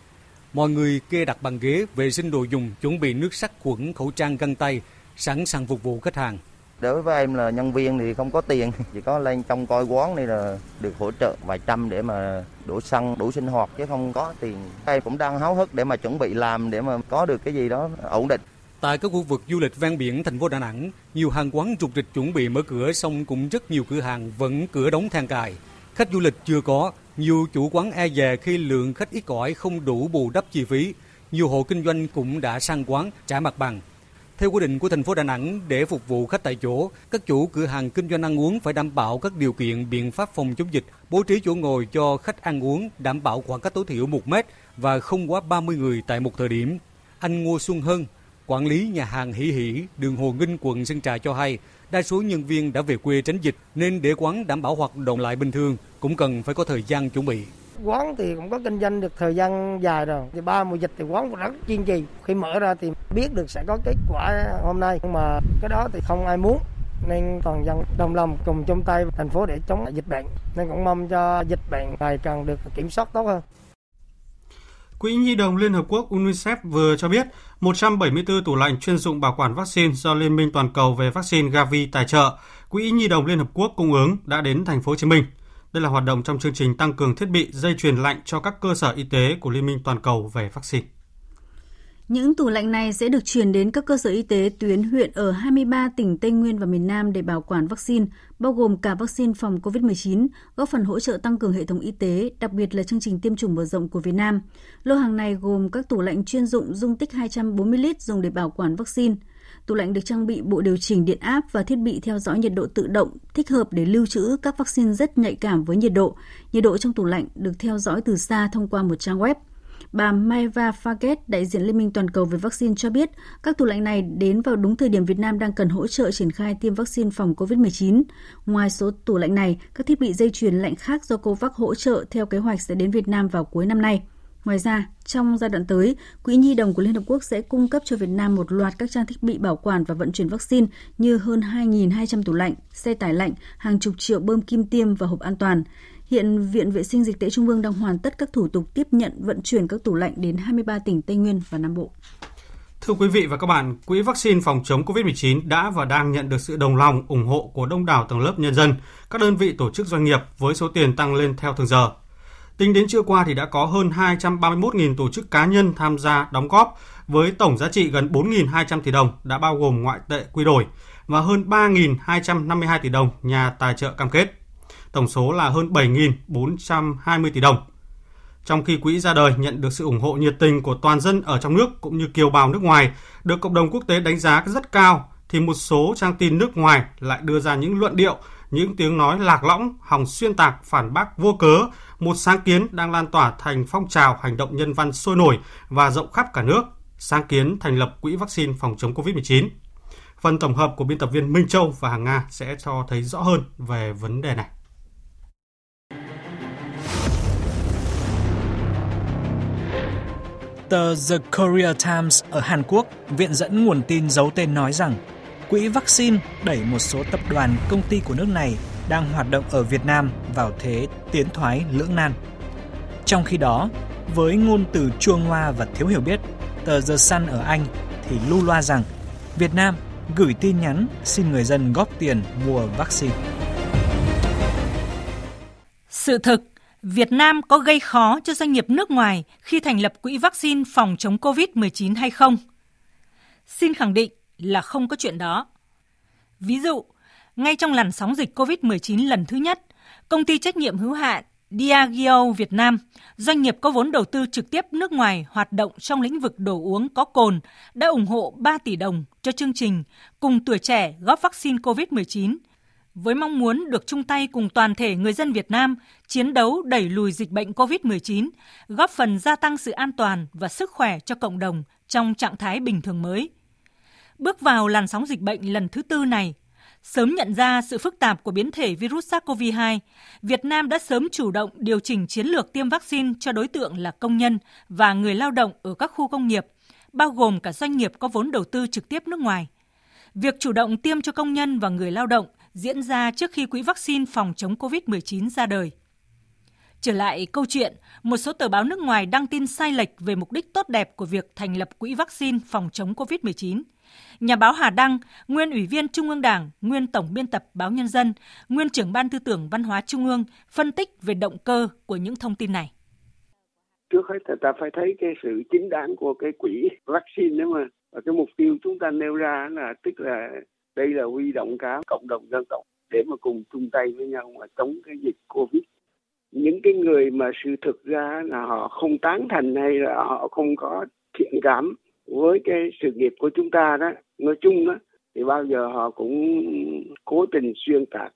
Mọi người kê đặt bàn ghế, vệ sinh đồ dùng, chuẩn bị nước sát khuẩn, khẩu trang, găng tay, sẵn sàng phục vụ khách hàng. Đối với em là nhân viên thì không có tiền, chỉ có lên trong coi quán này là được hỗ trợ vài trăm để mà đủ xăng, đủ sinh hoạt chứ không có tiền. Em cũng đang háo hức để mà chuẩn bị làm để mà có được cái gì đó ổn định. Tại các khu vực du lịch ven biển thành phố Đà Nẵng, nhiều hàng quán trục trịch chuẩn bị mở cửa xong cũng rất nhiều cửa hàng vẫn cửa đóng than cài. Khách du lịch chưa có, nhiều chủ quán e dè khi lượng khách ít ỏi không đủ bù đắp chi phí. Nhiều hộ kinh doanh cũng đã sang quán trả mặt bằng. Theo quy định của thành phố Đà Nẵng, để phục vụ khách tại chỗ, các chủ cửa hàng kinh doanh ăn uống phải đảm bảo các điều kiện biện pháp phòng chống dịch, bố trí chỗ ngồi cho khách ăn uống, đảm bảo khoảng cách tối thiểu 1 mét và không quá 30 người tại một thời điểm. Anh Ngô Xuân Hân, quản lý nhà hàng Hỷ Hỷ, đường Hồ Nghinh, quận Sơn Trà cho hay, đa số nhân viên đã về quê tránh dịch nên để quán đảm bảo hoạt động lại bình thường cũng cần phải có thời gian chuẩn bị quán thì cũng có kinh doanh được thời gian dài rồi. Thì ba mùa dịch thì quán cũng rất kiên trì. Khi mở ra thì biết được sẽ có kết quả hôm nay. Nhưng mà cái đó thì không ai muốn. Nên toàn dân đồng lòng cùng chung tay thành phố để chống dịch bệnh. Nên cũng mong cho dịch bệnh ngày càng được kiểm soát tốt hơn. Quỹ Nhi đồng Liên Hợp Quốc UNICEF vừa cho biết 174 tủ lạnh chuyên dụng bảo quản vaccine do Liên minh toàn cầu về vaccine Gavi tài trợ, Quỹ Nhi đồng Liên Hợp Quốc cung ứng đã đến thành phố Hồ Chí Minh. Đây là hoạt động trong chương trình tăng cường thiết bị dây chuyền lạnh cho các cơ sở y tế của Liên minh toàn cầu về vaccine. Những tủ lạnh này sẽ được chuyển đến các cơ sở y tế tuyến huyện ở 23 tỉnh Tây Nguyên và miền Nam để bảo quản vaccine, bao gồm cả vaccine phòng COVID-19, góp phần hỗ trợ tăng cường hệ thống y tế, đặc biệt là chương trình tiêm chủng mở rộng của Việt Nam. Lô hàng này gồm các tủ lạnh chuyên dụng dung tích 240 lít dùng để bảo quản vaccine. Tủ lạnh được trang bị bộ điều chỉnh điện áp và thiết bị theo dõi nhiệt độ tự động, thích hợp để lưu trữ các vaccine rất nhạy cảm với nhiệt độ. Nhiệt độ trong tủ lạnh được theo dõi từ xa thông qua một trang web. Bà Maeva Faget, đại diện Liên minh toàn cầu về vaccine cho biết, các tủ lạnh này đến vào đúng thời điểm Việt Nam đang cần hỗ trợ triển khai tiêm vaccine phòng COVID-19. Ngoài số tủ lạnh này, các thiết bị dây chuyền lạnh khác do COVAX hỗ trợ theo kế hoạch sẽ đến Việt Nam vào cuối năm nay. Ngoài ra, trong giai đoạn tới, Quỹ Nhi đồng của Liên Hợp Quốc sẽ cung cấp cho Việt Nam một loạt các trang thiết bị bảo quản và vận chuyển vaccine như hơn 2.200 tủ lạnh, xe tải lạnh, hàng chục triệu bơm kim tiêm và hộp an toàn. Hiện Viện Vệ sinh Dịch tễ Trung ương đang hoàn tất các thủ tục tiếp nhận vận chuyển các tủ lạnh đến 23 tỉnh Tây Nguyên và Nam Bộ. Thưa quý vị và các bạn, Quỹ vaccine phòng chống COVID-19 đã và đang nhận được sự đồng lòng, ủng hộ của đông đảo tầng lớp nhân dân, các đơn vị tổ chức doanh nghiệp với số tiền tăng lên theo từng giờ. Tính đến trưa qua thì đã có hơn 231.000 tổ chức cá nhân tham gia đóng góp với tổng giá trị gần 4.200 tỷ đồng đã bao gồm ngoại tệ quy đổi và hơn 3.252 tỷ đồng nhà tài trợ cam kết. Tổng số là hơn 7.420 tỷ đồng. Trong khi quỹ ra đời nhận được sự ủng hộ nhiệt tình của toàn dân ở trong nước cũng như kiều bào nước ngoài, được cộng đồng quốc tế đánh giá rất cao, thì một số trang tin nước ngoài lại đưa ra những luận điệu, những tiếng nói lạc lõng, hòng xuyên tạc, phản bác vô cớ một sáng kiến đang lan tỏa thành phong trào hành động nhân văn sôi nổi và rộng khắp cả nước, sáng kiến thành lập Quỹ vaccine phòng chống COVID-19. Phần tổng hợp của biên tập viên Minh Châu và Hàng Nga sẽ cho thấy rõ hơn về vấn đề này. Tờ The Korea Times ở Hàn Quốc viện dẫn nguồn tin giấu tên nói rằng quỹ vaccine đẩy một số tập đoàn công ty của nước này đang hoạt động ở Việt Nam vào thế tiến thoái lưỡng nan. Trong khi đó, với ngôn từ chua ngoa và thiếu hiểu biết, tờ The Sun ở Anh thì lưu loa rằng Việt Nam gửi tin nhắn xin người dân góp tiền mua vaccine. Sự thực, Việt Nam có gây khó cho doanh nghiệp nước ngoài khi thành lập quỹ vaccine phòng chống COVID-19 hay không? Xin khẳng định là không có chuyện đó. Ví dụ, ngay trong làn sóng dịch COVID-19 lần thứ nhất, công ty trách nhiệm hữu hạn Diageo Việt Nam, doanh nghiệp có vốn đầu tư trực tiếp nước ngoài hoạt động trong lĩnh vực đồ uống có cồn, đã ủng hộ 3 tỷ đồng cho chương trình Cùng tuổi trẻ góp vaccine COVID-19 với mong muốn được chung tay cùng toàn thể người dân Việt Nam chiến đấu đẩy lùi dịch bệnh COVID-19, góp phần gia tăng sự an toàn và sức khỏe cho cộng đồng trong trạng thái bình thường mới. Bước vào làn sóng dịch bệnh lần thứ tư này, Sớm nhận ra sự phức tạp của biến thể virus SARS-CoV-2, Việt Nam đã sớm chủ động điều chỉnh chiến lược tiêm vaccine cho đối tượng là công nhân và người lao động ở các khu công nghiệp, bao gồm cả doanh nghiệp có vốn đầu tư trực tiếp nước ngoài. Việc chủ động tiêm cho công nhân và người lao động diễn ra trước khi quỹ vaccine phòng chống COVID-19 ra đời. Trở lại câu chuyện, một số tờ báo nước ngoài đăng tin sai lệch về mục đích tốt đẹp của việc thành lập quỹ vaccine phòng chống COVID-19. Nhà báo Hà Đăng, nguyên ủy viên Trung ương Đảng, nguyên tổng biên tập Báo Nhân dân, nguyên trưởng ban tư tưởng văn hóa Trung ương, phân tích về động cơ của những thông tin này. Trước hết thì ta phải thấy cái sự chính đáng của cái quỹ vaccine nếu mà và cái mục tiêu chúng ta nêu ra là tức là đây là huy động cả cộng đồng dân tộc để mà cùng chung tay với nhau mà chống cái dịch covid những cái người mà sự thực ra là họ không tán thành hay là họ không có thiện cảm với cái sự nghiệp của chúng ta đó nói chung đó thì bao giờ họ cũng cố tình xuyên tạc.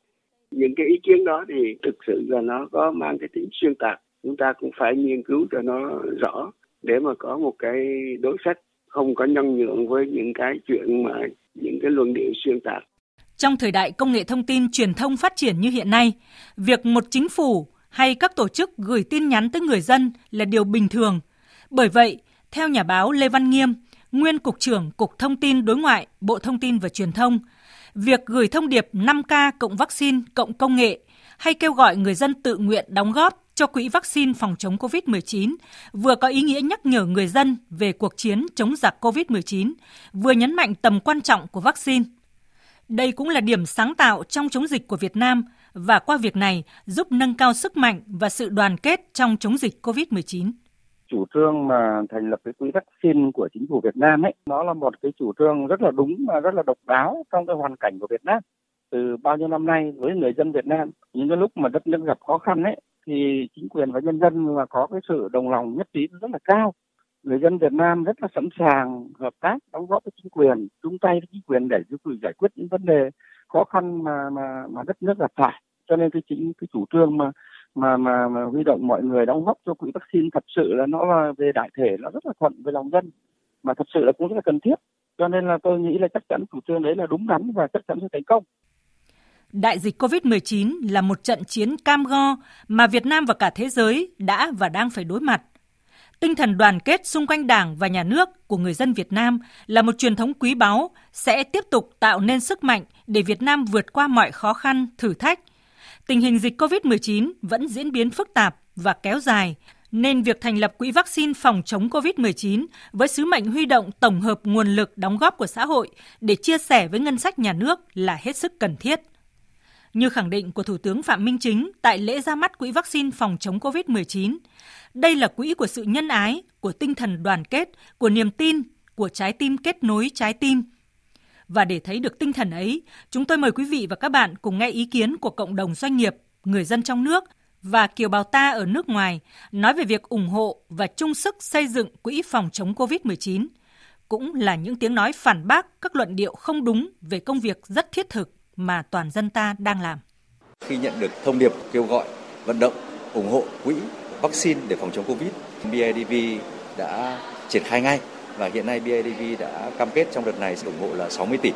Những cái ý kiến đó thì thực sự là nó có mang cái tính xuyên tạc. Chúng ta cũng phải nghiên cứu cho nó rõ để mà có một cái đối sách không có nhân nhượng với những cái chuyện mà những cái luận điệu xuyên tạc. Trong thời đại công nghệ thông tin truyền thông phát triển như hiện nay, việc một chính phủ hay các tổ chức gửi tin nhắn tới người dân là điều bình thường. Bởi vậy, theo nhà báo Lê Văn Nghiêm, nguyên Cục trưởng Cục Thông tin Đối ngoại, Bộ Thông tin và Truyền thông, việc gửi thông điệp 5K cộng vaccine cộng công nghệ hay kêu gọi người dân tự nguyện đóng góp cho quỹ vaccine phòng chống COVID-19 vừa có ý nghĩa nhắc nhở người dân về cuộc chiến chống giặc COVID-19, vừa nhấn mạnh tầm quan trọng của vaccine. Đây cũng là điểm sáng tạo trong chống dịch của Việt Nam và qua việc này giúp nâng cao sức mạnh và sự đoàn kết trong chống dịch COVID-19 chủ trương mà thành lập cái quỹ vaccine của chính phủ Việt Nam ấy, nó là một cái chủ trương rất là đúng và rất là độc đáo trong cái hoàn cảnh của Việt Nam. Từ bao nhiêu năm nay với người dân Việt Nam, những cái lúc mà đất nước gặp khó khăn ấy, thì chính quyền và nhân dân mà có cái sự đồng lòng nhất trí rất là cao. Người dân Việt Nam rất là sẵn sàng hợp tác, đóng góp với chính quyền, chung tay với chính quyền để giúp giải quyết những vấn đề khó khăn mà mà mà đất nước gặp phải. Cho nên cái chính cái chủ trương mà mà mà, mà huy động mọi người đóng góp cho quỹ vaccine thật sự là nó là về đại thể nó rất là thuận với lòng dân mà thật sự là cũng rất là cần thiết cho nên là tôi nghĩ là chắc chắn chủ trương đấy là đúng đắn và chắc chắn sẽ thành công. Đại dịch COVID-19 là một trận chiến cam go mà Việt Nam và cả thế giới đã và đang phải đối mặt. Tinh thần đoàn kết xung quanh Đảng và nhà nước của người dân Việt Nam là một truyền thống quý báu sẽ tiếp tục tạo nên sức mạnh để Việt Nam vượt qua mọi khó khăn, thử thách tình hình dịch COVID-19 vẫn diễn biến phức tạp và kéo dài, nên việc thành lập quỹ vaccine phòng chống COVID-19 với sứ mệnh huy động tổng hợp nguồn lực đóng góp của xã hội để chia sẻ với ngân sách nhà nước là hết sức cần thiết. Như khẳng định của Thủ tướng Phạm Minh Chính tại lễ ra mắt quỹ vaccine phòng chống COVID-19, đây là quỹ của sự nhân ái, của tinh thần đoàn kết, của niềm tin, của trái tim kết nối trái tim – và để thấy được tinh thần ấy, chúng tôi mời quý vị và các bạn cùng nghe ý kiến của cộng đồng doanh nghiệp, người dân trong nước và kiều bào ta ở nước ngoài nói về việc ủng hộ và chung sức xây dựng quỹ phòng chống COVID-19. Cũng là những tiếng nói phản bác các luận điệu không đúng về công việc rất thiết thực mà toàn dân ta đang làm. Khi nhận được thông điệp kêu gọi vận động ủng hộ quỹ vaccine để phòng chống Covid, BIDV đã triển khai ngay và hiện nay BIDV đã cam kết trong đợt này sẽ ủng hộ là 60 tỷ.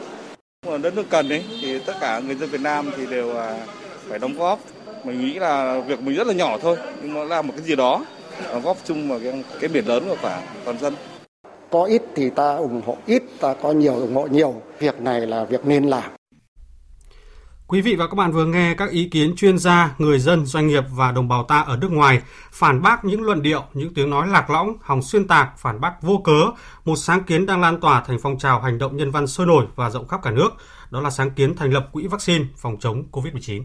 Mà đất nước cần ấy thì tất cả người dân Việt Nam thì đều à, phải đóng góp. Mình nghĩ là việc mình rất là nhỏ thôi nhưng mà làm một cái gì đó góp chung vào cái, cái biển lớn của cả toàn dân. Có ít thì ta ủng hộ ít, ta có nhiều ủng hộ nhiều. Việc này là việc nên làm. Quý vị và các bạn vừa nghe các ý kiến chuyên gia, người dân, doanh nghiệp và đồng bào ta ở nước ngoài phản bác những luận điệu, những tiếng nói lạc lõng, hòng xuyên tạc, phản bác vô cớ, một sáng kiến đang lan tỏa thành phong trào hành động nhân văn sôi nổi và rộng khắp cả nước. Đó là sáng kiến thành lập quỹ vaccine phòng chống COVID-19.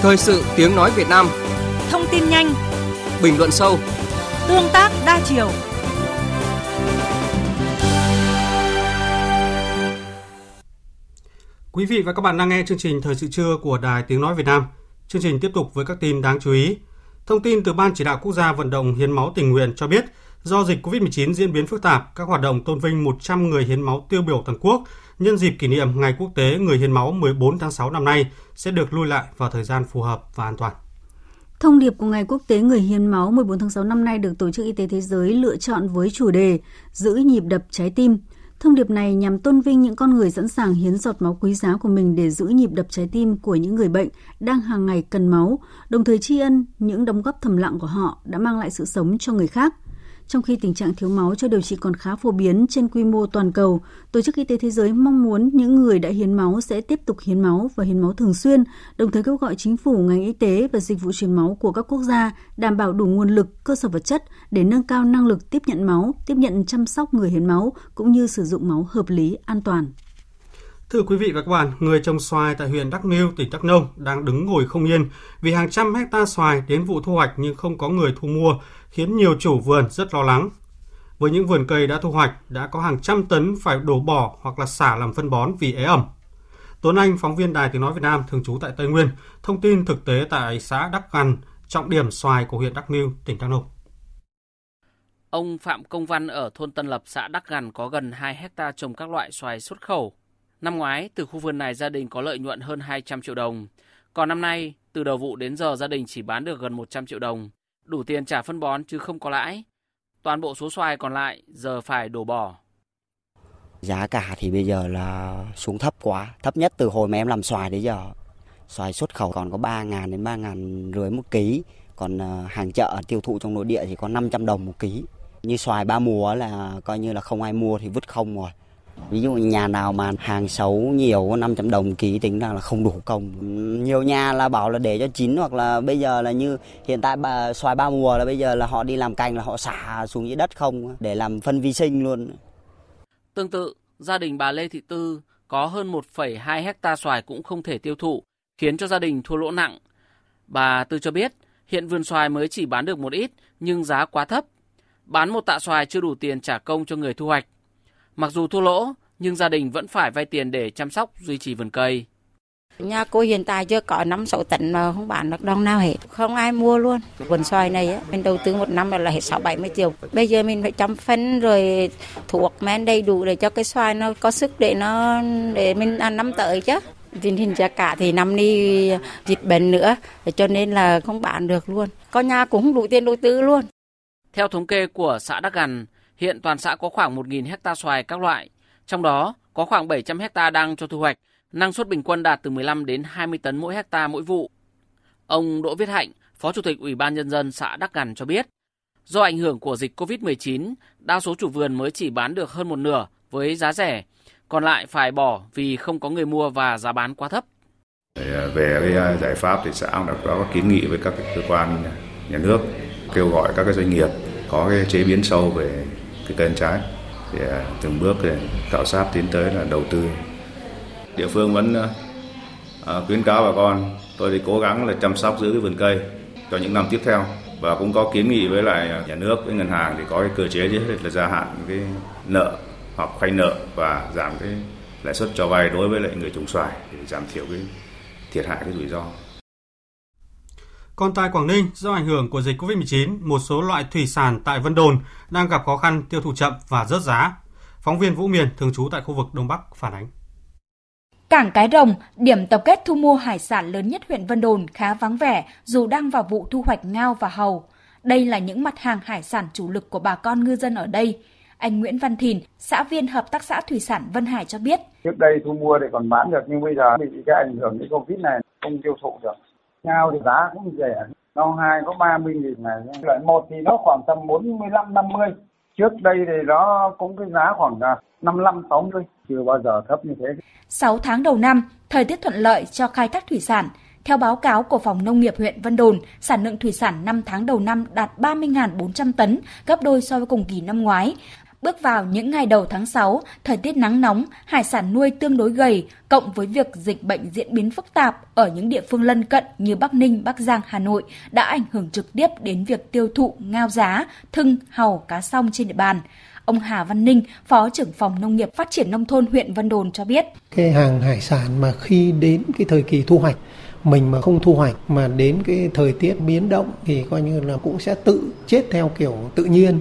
Thời sự tiếng nói Việt Nam Thông tin nhanh Bình luận sâu Tương tác đa chiều Quý vị và các bạn đang nghe chương trình Thời sự trưa của Đài Tiếng Nói Việt Nam. Chương trình tiếp tục với các tin đáng chú ý. Thông tin từ Ban Chỉ đạo Quốc gia vận động hiến máu tình nguyện cho biết, do dịch COVID-19 diễn biến phức tạp, các hoạt động tôn vinh 100 người hiến máu tiêu biểu toàn quốc nhân dịp kỷ niệm Ngày Quốc tế Người hiến máu 14 tháng 6 năm nay sẽ được lui lại vào thời gian phù hợp và an toàn. Thông điệp của Ngày Quốc tế Người hiến máu 14 tháng 6 năm nay được Tổ chức Y tế Thế giới lựa chọn với chủ đề Giữ nhịp đập trái tim – Thông điệp này nhằm tôn vinh những con người sẵn sàng hiến giọt máu quý giá của mình để giữ nhịp đập trái tim của những người bệnh đang hàng ngày cần máu, đồng thời tri ân những đóng góp thầm lặng của họ đã mang lại sự sống cho người khác – trong khi tình trạng thiếu máu cho điều trị còn khá phổ biến trên quy mô toàn cầu, Tổ chức Y tế Thế giới mong muốn những người đã hiến máu sẽ tiếp tục hiến máu và hiến máu thường xuyên, đồng thời kêu gọi chính phủ, ngành y tế và dịch vụ truyền máu của các quốc gia đảm bảo đủ nguồn lực, cơ sở vật chất để nâng cao năng lực tiếp nhận máu, tiếp nhận chăm sóc người hiến máu cũng như sử dụng máu hợp lý, an toàn. Thưa quý vị và các bạn, người trồng xoài tại huyện Đắk Miêu, tỉnh Đắk Nông đang đứng ngồi không yên vì hàng trăm hecta xoài đến vụ thu hoạch nhưng không có người thu mua, khiến nhiều chủ vườn rất lo lắng. Với những vườn cây đã thu hoạch, đã có hàng trăm tấn phải đổ bỏ hoặc là xả làm phân bón vì ế ẩm. Tuấn Anh, phóng viên Đài Tiếng Nói Việt Nam, thường trú tại Tây Nguyên, thông tin thực tế tại xã Đắc Gằn, trọng điểm xoài của huyện Đắk Nưu, tỉnh Đắk Nông. Ông Phạm Công Văn ở thôn Tân Lập, xã Đắc Gằn có gần 2 hecta trồng các loại xoài xuất khẩu. Năm ngoái, từ khu vườn này gia đình có lợi nhuận hơn 200 triệu đồng. Còn năm nay, từ đầu vụ đến giờ gia đình chỉ bán được gần 100 triệu đồng đủ tiền trả phân bón chứ không có lãi. Toàn bộ số xoài còn lại giờ phải đổ bỏ. Giá cả thì bây giờ là xuống thấp quá, thấp nhất từ hồi mà em làm xoài đến giờ. Xoài xuất khẩu còn có 3 ngàn đến 3 ngàn rưỡi một ký, còn ờ, hàng chợ tiêu thụ trong nội địa thì có 500 đồng một ký. Như xoài ba mùa là coi như là không ai mua thì vứt không rồi. Ví dụ nhà nào mà hàng xấu nhiều 500 đồng ký tính ra là không đủ công. Nhiều nhà là bảo là để cho chín hoặc là bây giờ là như hiện tại bà xoài ba mùa là bây giờ là họ đi làm cành là họ xả xuống dưới đất không để làm phân vi sinh luôn. Tương tự, gia đình bà Lê Thị Tư có hơn 1,2 hecta xoài cũng không thể tiêu thụ, khiến cho gia đình thua lỗ nặng. Bà Tư cho biết, hiện vườn xoài mới chỉ bán được một ít nhưng giá quá thấp. Bán một tạ xoài chưa đủ tiền trả công cho người thu hoạch. Mặc dù thua lỗ, nhưng gia đình vẫn phải vay tiền để chăm sóc duy trì vườn cây. Nhà cô hiện tại chưa có 5 6 tấn mà không bán được đồng nào hết. Không ai mua luôn. Vườn xoài này á, mình đầu tư một năm là hết 6 70 triệu. Bây giờ mình phải chăm phân rồi thuốc men đầy đủ để cho cái xoài nó có sức để nó để mình ăn năm tới chứ. Tình hình giá cả thì năm nay dịch bệnh nữa cho nên là không bán được luôn. Có nhà cũng không đủ tiền đầu tư luôn. Theo thống kê của xã Đắc Gằn, hiện toàn xã có khoảng 1.000 hecta xoài các loại, trong đó có khoảng 700 hecta đang cho thu hoạch, năng suất bình quân đạt từ 15 đến 20 tấn mỗi hecta mỗi vụ. Ông Đỗ Viết Hạnh, Phó Chủ tịch Ủy ban Nhân dân xã Đắc Gằn cho biết, do ảnh hưởng của dịch COVID-19, đa số chủ vườn mới chỉ bán được hơn một nửa với giá rẻ, còn lại phải bỏ vì không có người mua và giá bán quá thấp. À, về cái à, giải pháp thì xã đã có kiến nghị với các cơ quan nhà nước kêu gọi các cái doanh nghiệp có cái chế biến sâu về cái cây ăn trái để à, từng bước để khảo sát tiến tới là đầu tư. Địa phương vẫn à, à, khuyến cáo bà con, tôi thì cố gắng là chăm sóc giữ cái vườn cây cho những năm tiếp theo. Và cũng có kiến nghị với lại nhà nước, với ngân hàng thì có cái cơ chế chứ là gia hạn cái nợ hoặc khoanh nợ và giảm cái lãi suất cho vay đối với lại người trồng xoài để giảm thiểu cái thiệt hại, cái rủi ro. Còn tại Quảng Ninh, do ảnh hưởng của dịch COVID-19, một số loại thủy sản tại Vân Đồn đang gặp khó khăn tiêu thụ chậm và rớt giá. Phóng viên Vũ Miền, thường trú tại khu vực Đông Bắc, phản ánh. Cảng Cái Rồng, điểm tập kết thu mua hải sản lớn nhất huyện Vân Đồn khá vắng vẻ dù đang vào vụ thu hoạch ngao và hầu. Đây là những mặt hàng hải sản chủ lực của bà con ngư dân ở đây. Anh Nguyễn Văn Thìn, xã viên hợp tác xã thủy sản Vân Hải cho biết. Trước đây thu mua để còn bán được nhưng bây giờ bị cái ảnh hưởng cái Covid này không tiêu thụ được. Ngao thì giá cũng rẻ, ngao hai có 30 nghìn này. Loại một thì nó khoảng tầm 45 50. Trước đây thì nó cũng cái giá khoảng 55 60 chưa bao giờ thấp như thế. 6 tháng đầu năm, thời tiết thuận lợi cho khai thác thủy sản. Theo báo cáo của Phòng Nông nghiệp huyện Vân Đồn, sản lượng thủy sản 5 tháng đầu năm đạt 30.400 tấn, gấp đôi so với cùng kỳ năm ngoái. Bước vào những ngày đầu tháng 6, thời tiết nắng nóng, hải sản nuôi tương đối gầy, cộng với việc dịch bệnh diễn biến phức tạp ở những địa phương lân cận như Bắc Ninh, Bắc Giang, Hà Nội đã ảnh hưởng trực tiếp đến việc tiêu thụ ngao giá, thưng, hàu, cá song trên địa bàn. Ông Hà Văn Ninh, Phó trưởng phòng Nông nghiệp Phát triển Nông thôn huyện Vân Đồn cho biết. Cái hàng hải sản mà khi đến cái thời kỳ thu hoạch, mình mà không thu hoạch mà đến cái thời tiết biến động thì coi như là cũng sẽ tự chết theo kiểu tự nhiên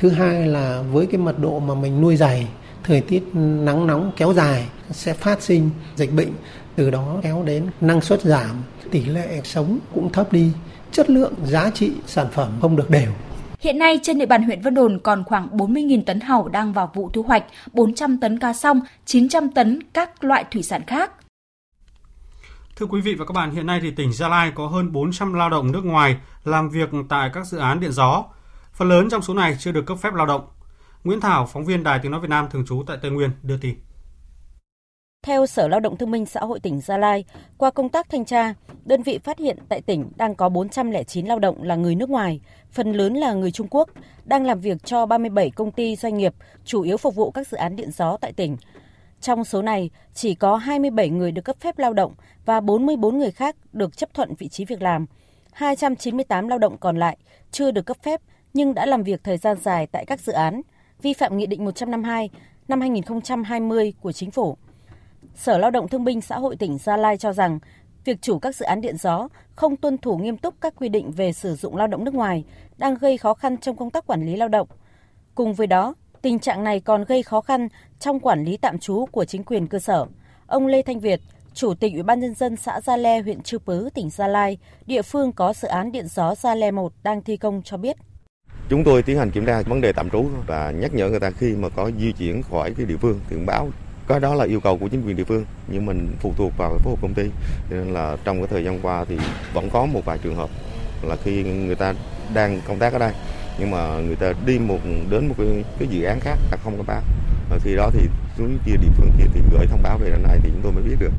thứ hai là với cái mật độ mà mình nuôi dày thời tiết nắng nóng kéo dài sẽ phát sinh dịch bệnh từ đó kéo đến năng suất giảm tỷ lệ sống cũng thấp đi chất lượng giá trị sản phẩm không được đều Hiện nay trên địa bàn huyện Vân Đồn còn khoảng 40.000 tấn hàu đang vào vụ thu hoạch, 400 tấn cá song, 900 tấn các loại thủy sản khác. Thưa quý vị và các bạn, hiện nay thì tỉnh Gia Lai có hơn 400 lao động nước ngoài làm việc tại các dự án điện gió. Phần lớn trong số này chưa được cấp phép lao động. Nguyễn Thảo, phóng viên Đài Tiếng Nói Việt Nam thường trú tại Tây Nguyên, đưa tin. Theo Sở Lao động Thương minh Xã hội tỉnh Gia Lai, qua công tác thanh tra, đơn vị phát hiện tại tỉnh đang có 409 lao động là người nước ngoài, phần lớn là người Trung Quốc, đang làm việc cho 37 công ty doanh nghiệp, chủ yếu phục vụ các dự án điện gió tại tỉnh. Trong số này, chỉ có 27 người được cấp phép lao động và 44 người khác được chấp thuận vị trí việc làm. 298 lao động còn lại chưa được cấp phép nhưng đã làm việc thời gian dài tại các dự án, vi phạm Nghị định 152 năm 2020 của Chính phủ. Sở Lao động Thương binh Xã hội tỉnh Gia Lai cho rằng, việc chủ các dự án điện gió không tuân thủ nghiêm túc các quy định về sử dụng lao động nước ngoài đang gây khó khăn trong công tác quản lý lao động. Cùng với đó, tình trạng này còn gây khó khăn trong quản lý tạm trú của chính quyền cơ sở. Ông Lê Thanh Việt, Chủ tịch Ủy ban nhân dân xã Gia Le, huyện Chư Pứ, tỉnh Gia Lai, địa phương có dự án điện gió Gia Le 1 đang thi công cho biết. Chúng tôi tiến hành kiểm tra vấn đề tạm trú và nhắc nhở người ta khi mà có di chuyển khỏi cái địa phương thì báo. Cái đó là yêu cầu của chính quyền địa phương nhưng mình phụ thuộc vào cái phối hợp công ty. Nên là trong cái thời gian qua thì vẫn có một vài trường hợp là khi người ta đang công tác ở đây nhưng mà người ta đi một đến một cái, cái dự án khác là không có báo. Và khi đó thì xuống kia địa phương kia thì gửi thông báo về đến này thì chúng tôi mới biết được.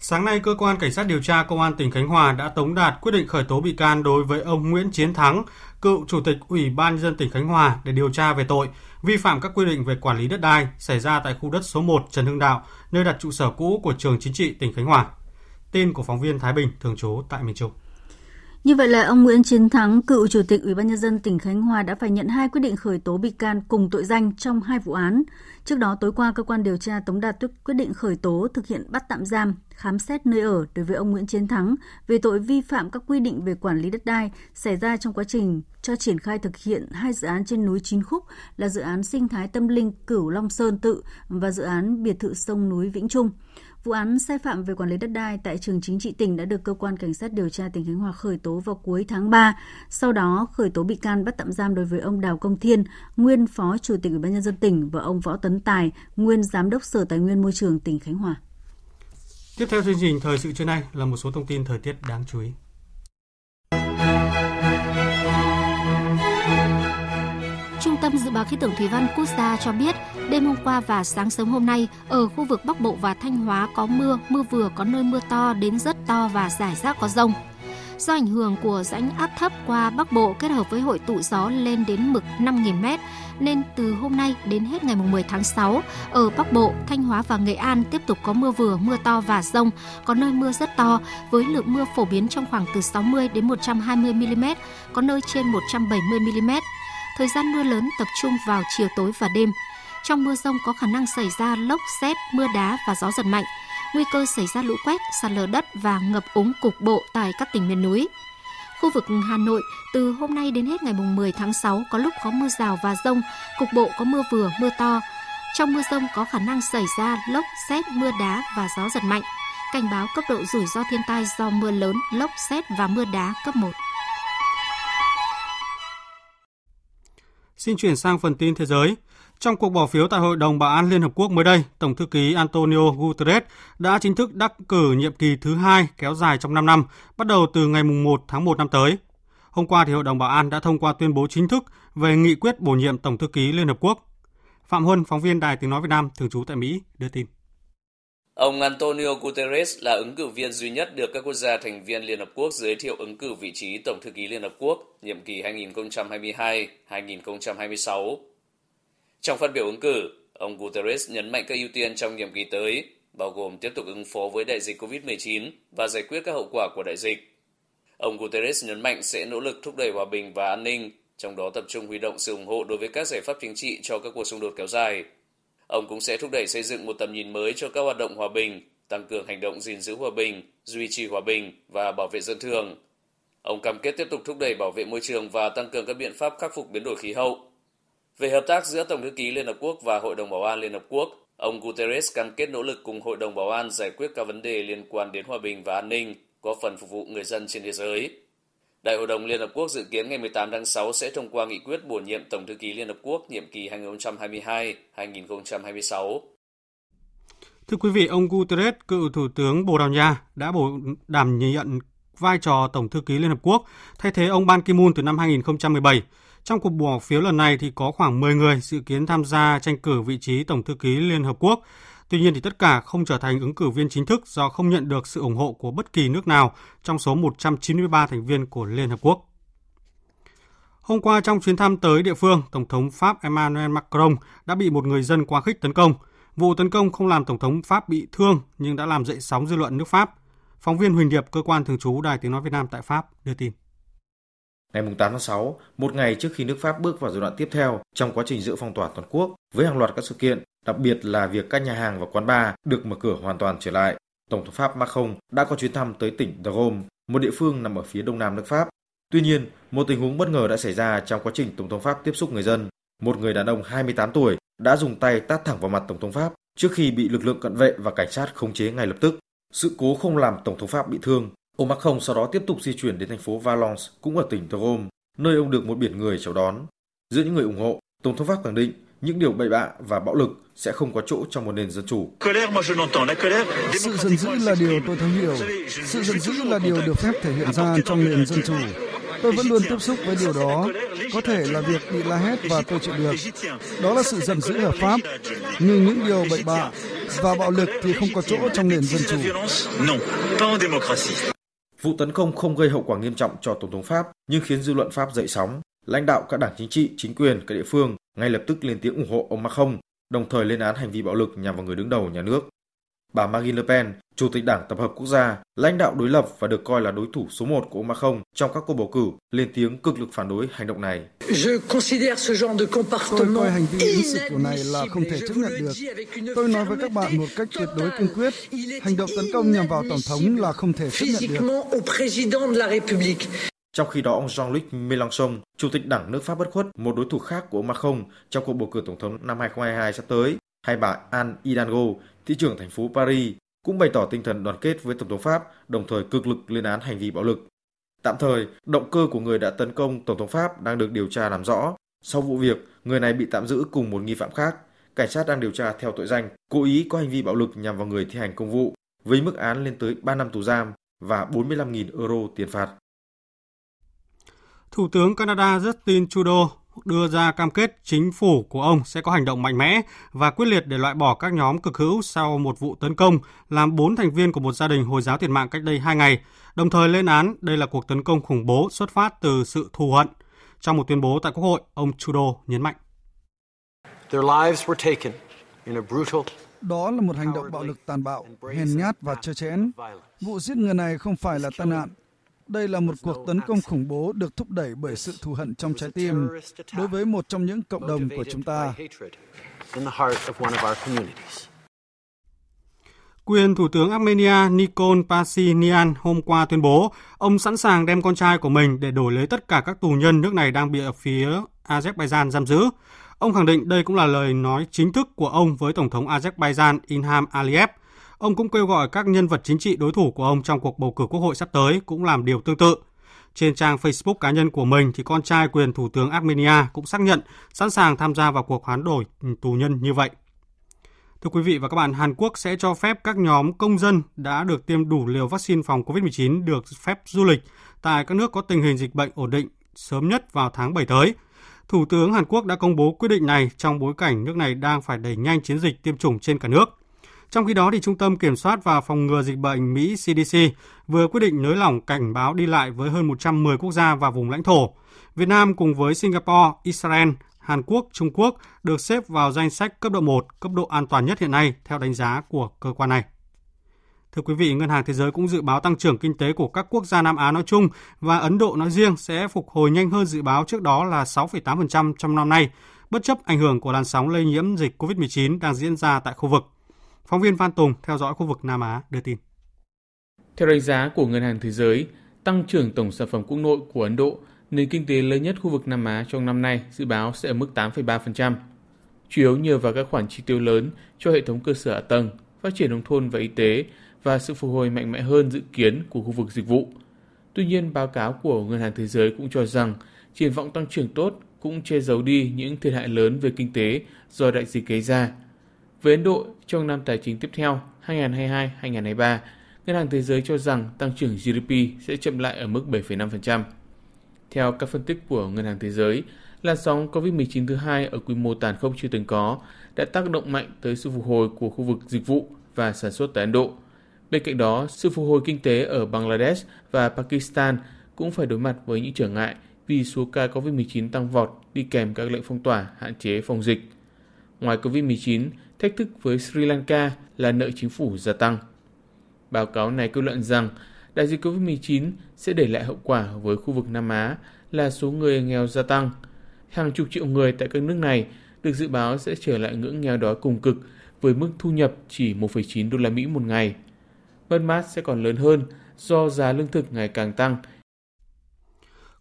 Sáng nay, cơ quan cảnh sát điều tra công an tỉnh Khánh Hòa đã tống đạt quyết định khởi tố bị can đối với ông Nguyễn Chiến Thắng, cựu chủ tịch Ủy ban dân tỉnh Khánh Hòa để điều tra về tội vi phạm các quy định về quản lý đất đai xảy ra tại khu đất số 1 Trần Hưng Đạo, nơi đặt trụ sở cũ của trường chính trị tỉnh Khánh Hòa. Tin của phóng viên Thái Bình thường trú tại miền Trung. Như vậy là ông Nguyễn Chiến Thắng, cựu chủ tịch Ủy ban nhân dân tỉnh Khánh Hòa đã phải nhận hai quyết định khởi tố bị can cùng tội danh trong hai vụ án. Trước đó tối qua cơ quan điều tra tống đạt quyết định khởi tố thực hiện bắt tạm giam, khám xét nơi ở đối với ông Nguyễn Chiến Thắng về tội vi phạm các quy định về quản lý đất đai xảy ra trong quá trình cho triển khai thực hiện hai dự án trên núi Chín Khúc là dự án sinh thái tâm linh Cửu Long Sơn Tự và dự án biệt thự sông núi Vĩnh Trung. Vụ án sai phạm về quản lý đất đai tại trường chính trị tỉnh đã được cơ quan cảnh sát điều tra tỉnh Khánh Hòa khởi tố vào cuối tháng 3. Sau đó khởi tố bị can bắt tạm giam đối với ông Đào Công Thiên, nguyên phó chủ tịch Ủy ban nhân dân tỉnh và ông Võ Tấn Tài, nguyên giám đốc Sở Tài nguyên Môi trường tỉnh Khánh Hòa. Tiếp theo chương trình thời sự trưa nay là một số thông tin thời tiết đáng chú ý. Trung tâm Dự báo Khí tượng Thủy văn Quốc gia cho biết, đêm hôm qua và sáng sớm hôm nay, ở khu vực Bắc Bộ và Thanh Hóa có mưa, mưa vừa có nơi mưa to đến rất to và rải rác có rông. Do ảnh hưởng của rãnh áp thấp qua Bắc Bộ kết hợp với hội tụ gió lên đến mực 5.000m, nên từ hôm nay đến hết ngày 10 tháng 6, ở Bắc Bộ, Thanh Hóa và Nghệ An tiếp tục có mưa vừa, mưa to và rông, có nơi mưa rất to, với lượng mưa phổ biến trong khoảng từ 60 đến 120 mm, có nơi trên 170 mm. Thời gian mưa lớn tập trung vào chiều tối và đêm. Trong mưa rông có khả năng xảy ra lốc, xét, mưa đá và gió giật mạnh. Nguy cơ xảy ra lũ quét, sạt lở đất và ngập úng cục bộ tại các tỉnh miền núi. Khu vực Hà Nội, từ hôm nay đến hết ngày 10 tháng 6 có lúc có mưa rào và rông, cục bộ có mưa vừa, mưa to. Trong mưa rông có khả năng xảy ra lốc, xét, mưa đá và gió giật mạnh. Cảnh báo cấp độ rủi ro thiên tai do mưa lớn, lốc, xét và mưa đá cấp 1. Xin chuyển sang phần tin thế giới. Trong cuộc bỏ phiếu tại Hội đồng Bảo an Liên Hợp Quốc mới đây, Tổng thư ký Antonio Guterres đã chính thức đắc cử nhiệm kỳ thứ hai kéo dài trong 5 năm, bắt đầu từ ngày 1 tháng 1 năm tới. Hôm qua thì Hội đồng Bảo an đã thông qua tuyên bố chính thức về nghị quyết bổ nhiệm Tổng thư ký Liên Hợp Quốc. Phạm Huân, phóng viên Đài Tiếng Nói Việt Nam, thường trú tại Mỹ, đưa tin. Ông Antonio Guterres là ứng cử viên duy nhất được các quốc gia thành viên Liên Hợp Quốc giới thiệu ứng cử vị trí Tổng thư ký Liên Hợp Quốc nhiệm kỳ 2022-2026. Trong phát biểu ứng cử, ông Guterres nhấn mạnh các ưu tiên trong nhiệm kỳ tới, bao gồm tiếp tục ứng phó với đại dịch COVID-19 và giải quyết các hậu quả của đại dịch. Ông Guterres nhấn mạnh sẽ nỗ lực thúc đẩy hòa bình và an ninh, trong đó tập trung huy động sự ủng hộ đối với các giải pháp chính trị cho các cuộc xung đột kéo dài. Ông cũng sẽ thúc đẩy xây dựng một tầm nhìn mới cho các hoạt động hòa bình, tăng cường hành động gìn giữ hòa bình, duy trì hòa bình và bảo vệ dân thường. Ông cam kết tiếp tục thúc đẩy bảo vệ môi trường và tăng cường các biện pháp khắc phục biến đổi khí hậu. Về hợp tác giữa Tổng thư ký Liên Hợp Quốc và Hội đồng Bảo an Liên Hợp Quốc, ông Guterres cam kết nỗ lực cùng Hội đồng Bảo an giải quyết các vấn đề liên quan đến hòa bình và an ninh, có phần phục vụ người dân trên thế giới. Đại hội đồng Liên Hợp Quốc dự kiến ngày 18 tháng 6 sẽ thông qua nghị quyết bổ nhiệm Tổng thư ký Liên Hợp Quốc nhiệm kỳ 2022-2026. Thưa quý vị, ông Guterres, cựu Thủ tướng Bồ Đào Nha, đã bổ đảm nhận vai trò Tổng thư ký Liên Hợp Quốc, thay thế ông Ban Ki-moon từ năm 2017. Trong cuộc bỏ phiếu lần này thì có khoảng 10 người dự kiến tham gia tranh cử vị trí Tổng thư ký Liên Hợp Quốc. Tuy nhiên thì tất cả không trở thành ứng cử viên chính thức do không nhận được sự ủng hộ của bất kỳ nước nào trong số 193 thành viên của Liên Hợp Quốc. Hôm qua trong chuyến thăm tới địa phương, Tổng thống Pháp Emmanuel Macron đã bị một người dân quá khích tấn công. Vụ tấn công không làm Tổng thống Pháp bị thương nhưng đã làm dậy sóng dư luận nước Pháp. Phóng viên Huỳnh Điệp, cơ quan thường trú Đài Tiếng Nói Việt Nam tại Pháp, đưa tin. Ngày 8 tháng 6, một ngày trước khi nước Pháp bước vào giai đoạn tiếp theo trong quá trình giữ phong tỏa toàn quốc với hàng loạt các sự kiện, đặc biệt là việc các nhà hàng và quán bar được mở cửa hoàn toàn trở lại. Tổng thống Pháp Macron đã có chuyến thăm tới tỉnh Drôme, một địa phương nằm ở phía đông nam nước Pháp. Tuy nhiên, một tình huống bất ngờ đã xảy ra trong quá trình Tổng thống Pháp tiếp xúc người dân. Một người đàn ông 28 tuổi đã dùng tay tát thẳng vào mặt Tổng thống Pháp trước khi bị lực lượng cận vệ và cảnh sát khống chế ngay lập tức. Sự cố không làm Tổng thống Pháp bị thương, Ông Macron sau đó tiếp tục di chuyển đến thành phố Valence, cũng ở tỉnh Drôme, nơi ông được một biển người chào đón. Giữa những người ủng hộ, Tổng thống Pháp khẳng định những điều bậy bạ và bạo lực sẽ không có chỗ trong một nền dân chủ. Sự giận dữ là điều tôi thấu hiểu. Sự giận dữ là điều được phép thể hiện ra trong nền dân chủ. Tôi vẫn luôn tiếp xúc với điều đó. Có thể là việc bị la hét và tôi chịu được. Đó là sự giận dữ hợp pháp. Nhưng những điều bậy bạ và bạo lực thì không có chỗ trong nền dân chủ. Vụ tấn công không gây hậu quả nghiêm trọng cho Tổng thống Pháp nhưng khiến dư luận Pháp dậy sóng. Lãnh đạo các đảng chính trị, chính quyền, các địa phương ngay lập tức lên tiếng ủng hộ ông Macron, đồng thời lên án hành vi bạo lực nhằm vào người đứng đầu nhà nước. Bà Marine Le Pen, Chủ tịch Đảng Tập hợp Quốc gia, lãnh đạo đối lập và được coi là đối thủ số 1 của ông Macron trong các cuộc bầu cử, lên tiếng cực lực phản đối hành động này. Tôi coi hành vi ứng xử kiểu này là không thể chấp nhận được. Tôi nói với các bạn một cách tuyệt đối kiên quyết, hành động tấn công nhằm vào Tổng thống là không thể chấp nhận được. Trong khi đó, ông Jean-Luc Mélenchon, Chủ tịch Đảng nước Pháp bất khuất, một đối thủ khác của ông Macron trong cuộc bầu cử Tổng thống năm 2022 sắp tới, hay bà Anne Hidalgo, thị trưởng thành phố Paris, cũng bày tỏ tinh thần đoàn kết với Tổng thống Pháp, đồng thời cực lực lên án hành vi bạo lực. Tạm thời, động cơ của người đã tấn công Tổng thống Pháp đang được điều tra làm rõ. Sau vụ việc, người này bị tạm giữ cùng một nghi phạm khác. Cảnh sát đang điều tra theo tội danh cố ý có hành vi bạo lực nhằm vào người thi hành công vụ, với mức án lên tới 3 năm tù giam và 45.000 euro tiền phạt. Thủ tướng Canada Justin Trudeau đưa ra cam kết chính phủ của ông sẽ có hành động mạnh mẽ và quyết liệt để loại bỏ các nhóm cực hữu sau một vụ tấn công làm bốn thành viên của một gia đình Hồi giáo thiệt mạng cách đây hai ngày, đồng thời lên án đây là cuộc tấn công khủng bố xuất phát từ sự thù hận. Trong một tuyên bố tại Quốc hội, ông Trudeau nhấn mạnh. Đó là một hành động bạo lực tàn bạo, hèn nhát và trơ chẽn. Vụ giết người này không phải là tai nạn, đây là một cuộc tấn công khủng bố được thúc đẩy bởi sự thù hận trong trái tim đối với một trong những cộng đồng của chúng ta. Quyền Thủ tướng Armenia Nikol Pashinyan hôm qua tuyên bố ông sẵn sàng đem con trai của mình để đổi lấy tất cả các tù nhân nước này đang bị ở phía Azerbaijan giam giữ. Ông khẳng định đây cũng là lời nói chính thức của ông với Tổng thống Azerbaijan Ilham Aliyev – Ông cũng kêu gọi các nhân vật chính trị đối thủ của ông trong cuộc bầu cử quốc hội sắp tới cũng làm điều tương tự. Trên trang Facebook cá nhân của mình thì con trai quyền Thủ tướng Armenia cũng xác nhận sẵn sàng tham gia vào cuộc hoán đổi tù nhân như vậy. Thưa quý vị và các bạn, Hàn Quốc sẽ cho phép các nhóm công dân đã được tiêm đủ liều vaccine phòng COVID-19 được phép du lịch tại các nước có tình hình dịch bệnh ổn định sớm nhất vào tháng 7 tới. Thủ tướng Hàn Quốc đã công bố quyết định này trong bối cảnh nước này đang phải đẩy nhanh chiến dịch tiêm chủng trên cả nước. Trong khi đó, thì Trung tâm Kiểm soát và Phòng ngừa Dịch bệnh Mỹ CDC vừa quyết định nới lỏng cảnh báo đi lại với hơn 110 quốc gia và vùng lãnh thổ. Việt Nam cùng với Singapore, Israel, Hàn Quốc, Trung Quốc được xếp vào danh sách cấp độ 1, cấp độ an toàn nhất hiện nay theo đánh giá của cơ quan này. Thưa quý vị, Ngân hàng Thế giới cũng dự báo tăng trưởng kinh tế của các quốc gia Nam Á nói chung và Ấn Độ nói riêng sẽ phục hồi nhanh hơn dự báo trước đó là 6,8% trong năm nay, bất chấp ảnh hưởng của làn sóng lây nhiễm dịch COVID-19 đang diễn ra tại khu vực. Phóng viên Phan Tùng theo dõi khu vực Nam Á đưa tin. Theo đánh giá của Ngân hàng Thế giới, tăng trưởng tổng sản phẩm quốc nội của Ấn Độ, nền kinh tế lớn nhất khu vực Nam Á trong năm nay dự báo sẽ ở mức 8,3%, chủ yếu nhờ vào các khoản chi tiêu lớn cho hệ thống cơ sở hạ tầng, phát triển nông thôn và y tế và sự phục hồi mạnh mẽ hơn dự kiến của khu vực dịch vụ. Tuy nhiên, báo cáo của Ngân hàng Thế giới cũng cho rằng triển vọng tăng trưởng tốt cũng che giấu đi những thiệt hại lớn về kinh tế do đại dịch gây ra. Với Ấn Độ, trong năm tài chính tiếp theo 2022-2023, Ngân hàng Thế giới cho rằng tăng trưởng GDP sẽ chậm lại ở mức 7,5%. Theo các phân tích của Ngân hàng Thế giới, làn sóng COVID-19 thứ hai ở quy mô tàn khốc chưa từng có đã tác động mạnh tới sự phục hồi của khu vực dịch vụ và sản xuất tại Ấn Độ – Bên cạnh đó, sự phục hồi kinh tế ở Bangladesh và Pakistan cũng phải đối mặt với những trở ngại vì số ca COVID-19 tăng vọt đi kèm các lệnh phong tỏa hạn chế phòng dịch. Ngoài COVID-19, thách thức với Sri Lanka là nợ chính phủ gia tăng. Báo cáo này kết luận rằng đại dịch COVID-19 sẽ để lại hậu quả với khu vực Nam Á là số người nghèo gia tăng. Hàng chục triệu người tại các nước này được dự báo sẽ trở lại ngưỡng nghèo đói cùng cực với mức thu nhập chỉ 1,9 đô la Mỹ một ngày – mất mát sẽ còn lớn hơn do giá lương thực ngày càng tăng.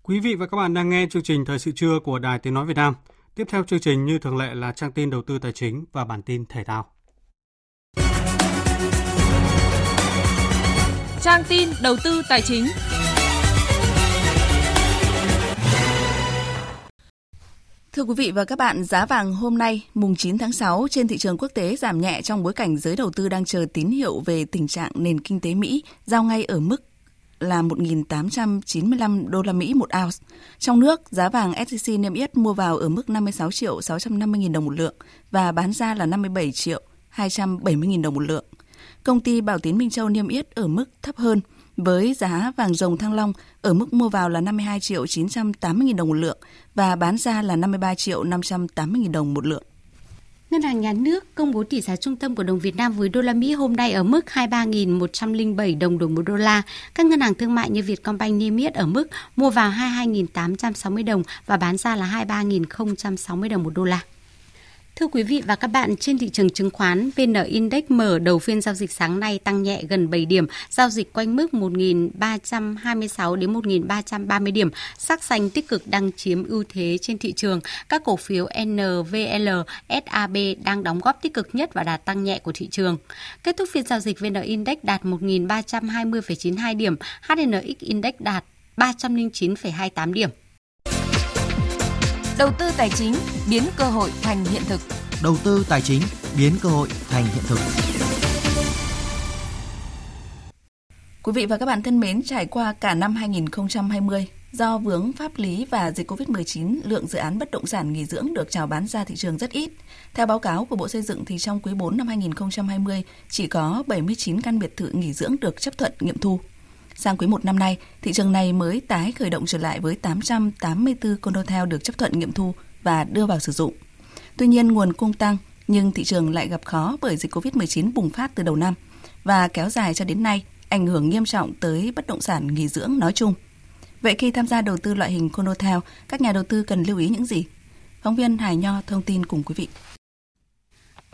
Quý vị và các bạn đang nghe chương trình Thời sự trưa của Đài Tiếng Nói Việt Nam. Tiếp theo chương trình như thường lệ là trang tin đầu tư tài chính và bản tin thể thao. Trang tin đầu tư tài chính. Thưa quý vị và các bạn, giá vàng hôm nay, mùng 9 tháng 6 trên thị trường quốc tế giảm nhẹ trong bối cảnh giới đầu tư đang chờ tín hiệu về tình trạng nền kinh tế Mỹ giao ngay ở mức là 1.895 đô la Mỹ một ounce. Trong nước, giá vàng SJC niêm yết mua vào ở mức 56 triệu 650 000 đồng một lượng và bán ra là 57 triệu 270 000 đồng một lượng. Công ty Bảo Tín Minh Châu niêm yết ở mức thấp hơn – với giá vàng rồng thăng long ở mức mua vào là 52 triệu 980 000 đồng một lượng và bán ra là 53 triệu 580 000 đồng một lượng. Ngân hàng Nhà nước công bố tỷ giá trung tâm của đồng Việt Nam với đô la Mỹ hôm nay ở mức 23.107 đồng đổi một đô la. Các ngân hàng thương mại như Vietcombank, niêm yết ở mức mua vào 22.860 đồng và bán ra là 23.060 đồng một đô la. Thưa quý vị và các bạn, trên thị trường chứng khoán, VN Index mở đầu phiên giao dịch sáng nay tăng nhẹ gần 7 điểm, giao dịch quanh mức 1.326 đến 1.330 điểm. Sắc xanh tích cực đang chiếm ưu thế trên thị trường. Các cổ phiếu NVL, SAB đang đóng góp tích cực nhất và đạt tăng nhẹ của thị trường. Kết thúc phiên giao dịch, VN Index đạt 1.320,92 điểm, HNX Index đạt 309,28 điểm. Đầu tư tài chính biến cơ hội thành hiện thực. Đầu tư tài chính biến cơ hội thành hiện thực. Quý vị và các bạn thân mến, trải qua cả năm 2020, do vướng pháp lý và dịch Covid-19, lượng dự án bất động sản nghỉ dưỡng được chào bán ra thị trường rất ít. Theo báo cáo của Bộ Xây dựng thì trong quý 4 năm 2020, chỉ có 79 căn biệt thự nghỉ dưỡng được chấp thuận nghiệm thu. Sang quý 1 năm nay, thị trường này mới tái khởi động trở lại với 884 condotel được chấp thuận nghiệm thu và đưa vào sử dụng. Tuy nhiên, nguồn cung tăng, nhưng thị trường lại gặp khó bởi dịch COVID-19 bùng phát từ đầu năm và kéo dài cho đến nay, ảnh hưởng nghiêm trọng tới bất động sản nghỉ dưỡng nói chung. Vậy khi tham gia đầu tư loại hình condotel, các nhà đầu tư cần lưu ý những gì? Phóng viên Hải Nho thông tin cùng quý vị.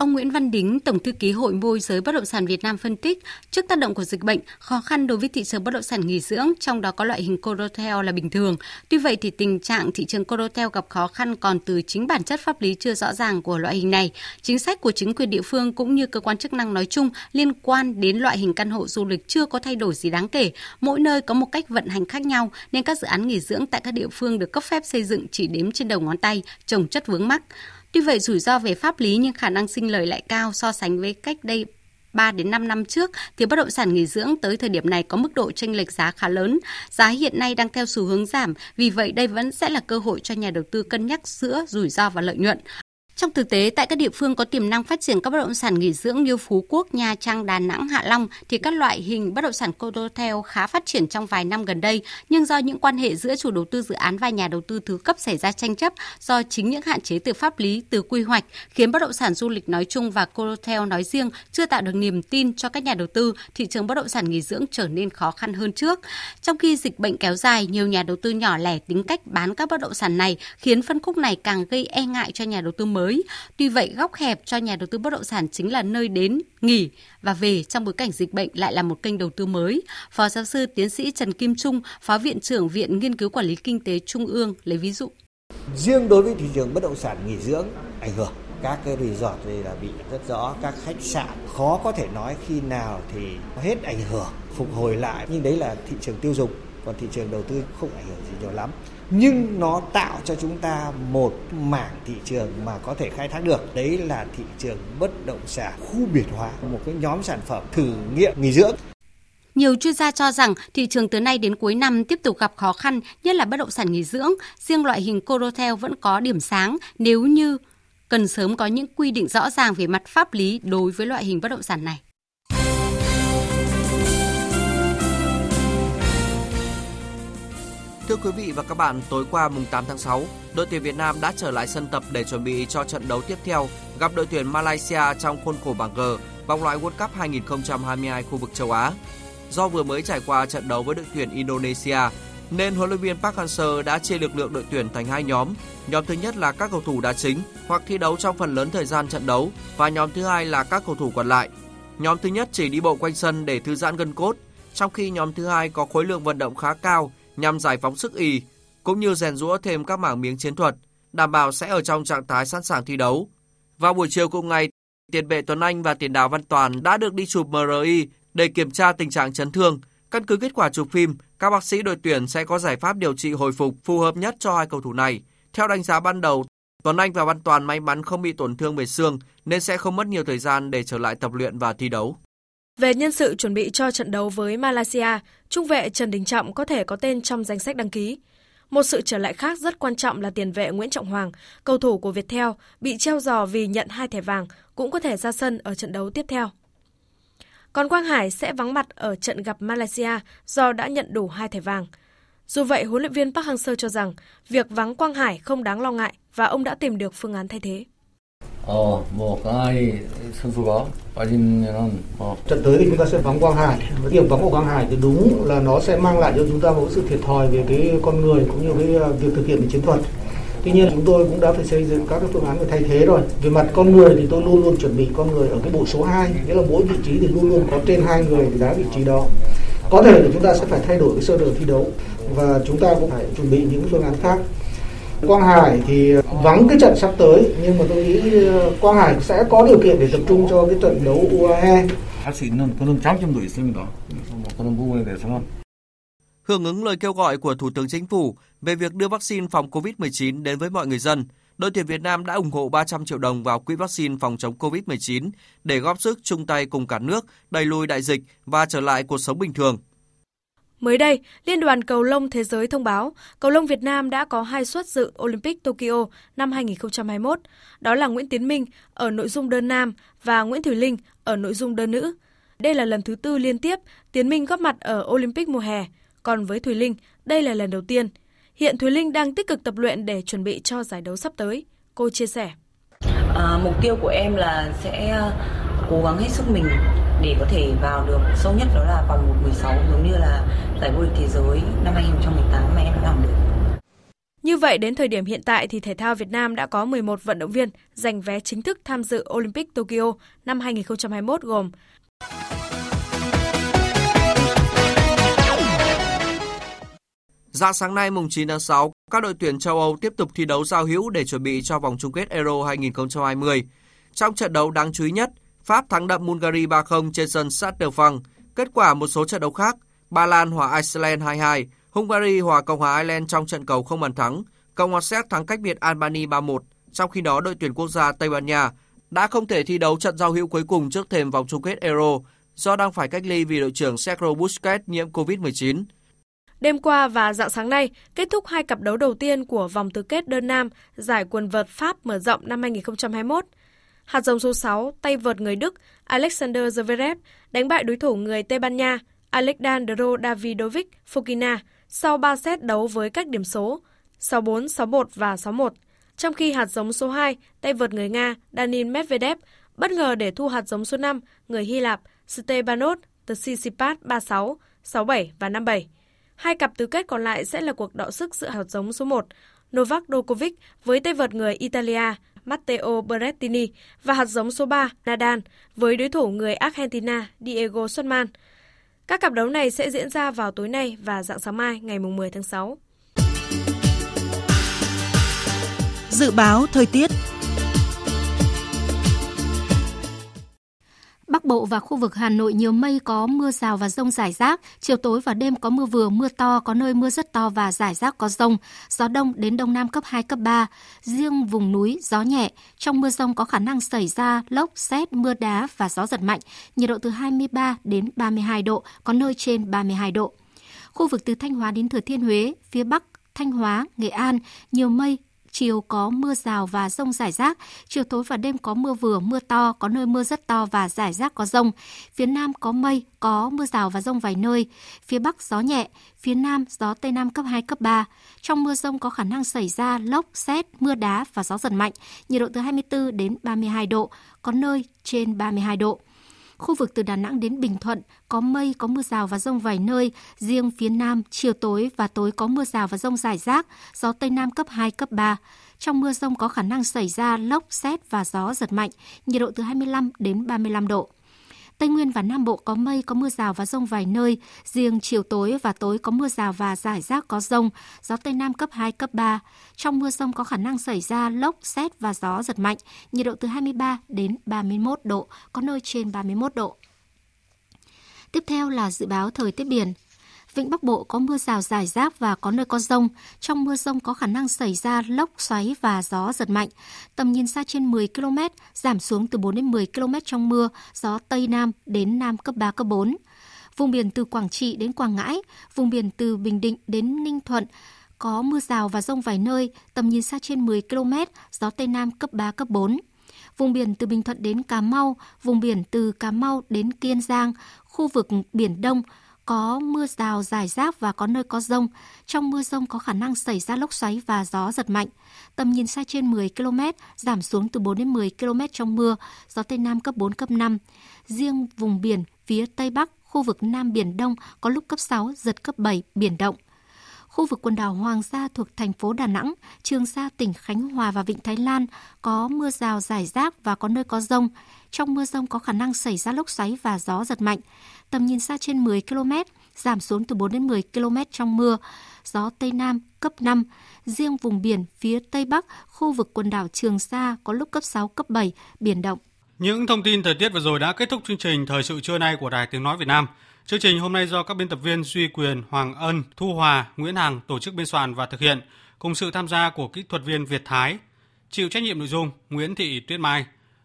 Ông Nguyễn Văn Đính, Tổng thư ký Hội môi giới bất động sản Việt Nam phân tích, trước tác động của dịch bệnh, khó khăn đối với thị trường bất động sản nghỉ dưỡng, trong đó có loại hình corotel là bình thường. Tuy vậy thì tình trạng thị trường corotel gặp khó khăn còn từ chính bản chất pháp lý chưa rõ ràng của loại hình này. Chính sách của chính quyền địa phương cũng như cơ quan chức năng nói chung liên quan đến loại hình căn hộ du lịch chưa có thay đổi gì đáng kể. Mỗi nơi có một cách vận hành khác nhau nên các dự án nghỉ dưỡng tại các địa phương được cấp phép xây dựng chỉ đếm trên đầu ngón tay, trồng chất vướng mắc. Tuy vậy rủi ro về pháp lý nhưng khả năng sinh lời lại cao so sánh với cách đây 3 đến 5 năm trước thì bất động sản nghỉ dưỡng tới thời điểm này có mức độ chênh lệch giá khá lớn. Giá hiện nay đang theo xu hướng giảm, vì vậy đây vẫn sẽ là cơ hội cho nhà đầu tư cân nhắc giữa rủi ro và lợi nhuận. Trong thực tế, tại các địa phương có tiềm năng phát triển các bất động sản nghỉ dưỡng như Phú Quốc, Nha Trang, Đà Nẵng, Hạ Long thì các loại hình bất động sản condotel khá phát triển trong vài năm gần đây, nhưng do những quan hệ giữa chủ đầu tư dự án và nhà đầu tư thứ cấp xảy ra tranh chấp do chính những hạn chế từ pháp lý, từ quy hoạch khiến bất động sản du lịch nói chung và condotel nói riêng chưa tạo được niềm tin cho các nhà đầu tư, thị trường bất động sản nghỉ dưỡng trở nên khó khăn hơn trước. Trong khi dịch bệnh kéo dài, nhiều nhà đầu tư nhỏ lẻ tính cách bán các bất động sản này khiến phân khúc này càng gây e ngại cho nhà đầu tư mới mới. Tuy vậy, góc hẹp cho nhà đầu tư bất động sản chính là nơi đến, nghỉ và về trong bối cảnh dịch bệnh lại là một kênh đầu tư mới. Phó giáo sư tiến sĩ Trần Kim Trung, Phó Viện trưởng Viện Nghiên cứu Quản lý Kinh tế Trung ương lấy ví dụ. Riêng đối với thị trường bất động sản nghỉ dưỡng ảnh hưởng các cái resort đây là bị rất rõ các khách sạn khó có thể nói khi nào thì hết ảnh hưởng phục hồi lại nhưng đấy là thị trường tiêu dùng còn thị trường đầu tư không ảnh hưởng gì nhiều lắm nhưng nó tạo cho chúng ta một mảng thị trường mà có thể khai thác được đấy là thị trường bất động sản khu biệt hóa một cái nhóm sản phẩm thử nghiệm nghỉ dưỡng nhiều chuyên gia cho rằng thị trường từ nay đến cuối năm tiếp tục gặp khó khăn, nhất là bất động sản nghỉ dưỡng. Riêng loại hình Corotel vẫn có điểm sáng nếu như cần sớm có những quy định rõ ràng về mặt pháp lý đối với loại hình bất động sản này. Thưa quý vị và các bạn, tối qua mùng 8 tháng 6, đội tuyển Việt Nam đã trở lại sân tập để chuẩn bị cho trận đấu tiếp theo gặp đội tuyển Malaysia trong khuôn khổ bảng G vòng loại World Cup 2022 khu vực châu Á. Do vừa mới trải qua trận đấu với đội tuyển Indonesia, nên huấn luyện viên Park Hang-seo đã chia lực lượng đội tuyển thành hai nhóm. Nhóm thứ nhất là các cầu thủ đá chính hoặc thi đấu trong phần lớn thời gian trận đấu và nhóm thứ hai là các cầu thủ còn lại. Nhóm thứ nhất chỉ đi bộ quanh sân để thư giãn gân cốt, trong khi nhóm thứ hai có khối lượng vận động khá cao nhằm giải phóng sức y cũng như rèn rũa thêm các mảng miếng chiến thuật, đảm bảo sẽ ở trong trạng thái sẵn sàng thi đấu. Vào buổi chiều cùng ngày, tiền vệ Tuấn Anh và tiền đạo Văn Toàn đã được đi chụp MRI để kiểm tra tình trạng chấn thương. Căn cứ kết quả chụp phim, các bác sĩ đội tuyển sẽ có giải pháp điều trị hồi phục phù hợp nhất cho hai cầu thủ này. Theo đánh giá ban đầu, Tuấn Anh và Văn Toàn may mắn không bị tổn thương về xương nên sẽ không mất nhiều thời gian để trở lại tập luyện và thi đấu. Về nhân sự chuẩn bị cho trận đấu với Malaysia, trung vệ Trần Đình Trọng có thể có tên trong danh sách đăng ký. Một sự trở lại khác rất quan trọng là tiền vệ Nguyễn Trọng Hoàng, cầu thủ của Viettel, bị treo giò vì nhận hai thẻ vàng, cũng có thể ra sân ở trận đấu tiếp theo. Còn Quang Hải sẽ vắng mặt ở trận gặp Malaysia do đã nhận đủ hai thẻ vàng. Dù vậy, huấn luyện viên Park Hang-seo cho rằng việc vắng Quang Hải không đáng lo ngại và ông đã tìm được phương án thay thế. 어, 뭐 강하이 선수가 빠지면은 어. trận tới thì chúng ta sẽ vắng Quang Hải. Điểm vắng của Quang Hải thì đúng là nó sẽ mang lại cho chúng ta một sự thiệt thòi về cái con người cũng như cái việc thực hiện chiến thuật. Tuy nhiên chúng tôi cũng đã phải xây dựng các cái phương án để thay thế rồi. Về mặt con người thì tôi luôn luôn chuẩn bị con người ở cái bộ số 2, nghĩa là mỗi vị trí thì luôn luôn có trên hai người để đá vị trí đó. Có thể là chúng ta sẽ phải thay đổi cái sơ đồ thi đấu và chúng ta cũng phải chuẩn bị những phương án khác. Quang Hải thì vắng cái trận sắp tới nhưng mà tôi nghĩ ờ, Quang Hải sẽ có điều kiện để tập trung cho cái trận đấu UAE. Hưởng ứng lời kêu gọi của Thủ tướng Chính phủ về việc đưa vaccine phòng COVID-19 đến với mọi người dân, đội tuyển Việt Nam đã ủng hộ 300 triệu đồng vào quỹ vaccine phòng chống COVID-19 để góp sức chung tay cùng cả nước đẩy lùi đại dịch và trở lại cuộc sống bình thường. Mới đây, Liên đoàn Cầu lông Thế giới thông báo cầu lông Việt Nam đã có hai suất dự Olympic Tokyo năm 2021. Đó là Nguyễn Tiến Minh ở nội dung đơn nam và Nguyễn Thùy Linh ở nội dung đơn nữ. Đây là lần thứ tư liên tiếp Tiến Minh góp mặt ở Olympic mùa hè, còn với Thùy Linh, đây là lần đầu tiên. Hiện Thùy Linh đang tích cực tập luyện để chuẩn bị cho giải đấu sắp tới. Cô chia sẻ. À, mục tiêu của em là sẽ à, cố gắng hết sức mình để có thể vào được sâu nhất đó là vòng 1-16 giống như là giải vô địch thế giới năm 2018 mà em đã làm được. Như vậy đến thời điểm hiện tại thì thể thao Việt Nam đã có 11 vận động viên giành vé chính thức tham dự Olympic Tokyo năm 2021 gồm Dạng sáng nay mùng 9 tháng 6, các đội tuyển châu Âu tiếp tục thi đấu giao hữu để chuẩn bị cho vòng chung kết Euro 2020. Trong trận đấu đáng chú ý nhất, Pháp thắng đậm Bulgaria 3-0 trên sân Stade Kết quả một số trận đấu khác, Ba Lan hòa Iceland 2-2, Hungary hòa Cộng hòa Ireland trong trận cầu không bàn thắng, Cộng hòa Séc thắng cách biệt Albania 3-1. Trong khi đó, đội tuyển quốc gia Tây Ban Nha đã không thể thi đấu trận giao hữu cuối cùng trước thềm vòng chung kết Euro do đang phải cách ly vì đội trưởng Sergio Busquets nhiễm COVID-19. Đêm qua và dạng sáng nay, kết thúc hai cặp đấu đầu tiên của vòng tứ kết đơn nam giải quần vợt Pháp mở rộng năm 2021. Hạt giống số 6, tay vợt người Đức Alexander Zverev đánh bại đối thủ người Tây Ban Nha Alexandro Davidovic Fokina sau 3 set đấu với các điểm số 6-4, 6-1 và 6-1. Trong khi hạt giống số 2, tay vợt người Nga Daniil Medvedev bất ngờ để thu hạt giống số 5, người Hy Lạp Stepanos Tsitsipas 36, 67 và 57. Hai cặp tứ kết còn lại sẽ là cuộc đọ sức giữa hạt giống số 1 Novak Djokovic với tay vợt người Italia Matteo Berrettini và hạt giống số 3 Nadal với đối thủ người Argentina, Diego Schwartzman. Các cặp đấu này sẽ diễn ra vào tối nay và dạng sáng mai, ngày 10 tháng 6. Dự báo thời tiết Bắc Bộ và khu vực Hà Nội nhiều mây có mưa rào và rông rải rác, chiều tối và đêm có mưa vừa, mưa to, có nơi mưa rất to và rải rác có rông, gió đông đến đông nam cấp 2, cấp 3. Riêng vùng núi, gió nhẹ, trong mưa rông có khả năng xảy ra lốc, xét, mưa đá và gió giật mạnh, nhiệt độ từ 23 đến 32 độ, có nơi trên 32 độ. Khu vực từ Thanh Hóa đến Thừa Thiên Huế, phía Bắc, Thanh Hóa, Nghệ An, nhiều mây, chiều có mưa rào và rông rải rác, chiều tối và đêm có mưa vừa, mưa to, có nơi mưa rất to và rải rác có rông. Phía Nam có mây, có mưa rào và rông vài nơi. Phía Bắc gió nhẹ, phía Nam gió Tây Nam cấp 2, cấp 3. Trong mưa rông có khả năng xảy ra lốc, xét, mưa đá và gió giật mạnh, nhiệt độ từ 24 đến 32 độ, có nơi trên 32 độ. Khu vực từ Đà Nẵng đến Bình Thuận có mây, có mưa rào và rông vài nơi. Riêng phía Nam, chiều tối và tối có mưa rào và rông rải rác, gió Tây Nam cấp 2, cấp 3. Trong mưa rông có khả năng xảy ra lốc, xét và gió giật mạnh, nhiệt độ từ 25 đến 35 độ. Tây Nguyên và Nam Bộ có mây, có mưa rào và rông vài nơi. Riêng chiều tối và tối có mưa rào và rải rác có rông. Gió Tây Nam cấp 2, cấp 3. Trong mưa rông có khả năng xảy ra lốc, xét và gió giật mạnh. Nhiệt độ từ 23 đến 31 độ, có nơi trên 31 độ. Tiếp theo là dự báo thời tiết biển. Vịnh Bắc Bộ có mưa rào rải rác và có nơi có rông. Trong mưa rông có khả năng xảy ra lốc xoáy và gió giật mạnh. Tầm nhìn xa trên 10 km, giảm xuống từ 4 đến 10 km trong mưa, gió Tây Nam đến Nam cấp 3, cấp 4. Vùng biển từ Quảng Trị đến Quảng Ngãi, vùng biển từ Bình Định đến Ninh Thuận, có mưa rào và rông vài nơi, tầm nhìn xa trên 10 km, gió Tây Nam cấp 3, cấp 4 vùng biển từ Bình Thuận đến Cà Mau, vùng biển từ Cà Mau đến Kiên Giang, khu vực Biển Đông có mưa rào rải rác và có nơi có rông. Trong mưa rông có khả năng xảy ra lốc xoáy và gió giật mạnh. Tầm nhìn xa trên 10 km, giảm xuống từ 4 đến 10 km trong mưa, gió Tây Nam cấp 4, cấp 5. Riêng vùng biển phía Tây Bắc, khu vực Nam Biển Đông có lúc cấp 6, giật cấp 7, biển động khu vực quần đảo Hoàng Sa thuộc thành phố Đà Nẵng, Trường Sa tỉnh Khánh Hòa và Vịnh Thái Lan có mưa rào rải rác và có nơi có rông. Trong mưa rông có khả năng xảy ra lốc xoáy và gió giật mạnh. Tầm nhìn xa trên 10 km, giảm xuống từ 4 đến 10 km trong mưa. Gió Tây Nam cấp 5. Riêng vùng biển phía Tây Bắc, khu vực quần đảo Trường Sa có lúc cấp 6, cấp 7, biển động. Những thông tin thời tiết vừa rồi đã kết thúc chương trình Thời sự trưa nay của Đài Tiếng Nói Việt Nam. Chương trình hôm nay do các biên tập viên Duy Quyền, Hoàng Ân, Thu Hòa, Nguyễn Hằng tổ chức biên soạn và thực hiện, cùng sự tham gia của kỹ thuật viên Việt Thái. Chịu trách nhiệm nội dung Nguyễn Thị Tuyết Mai.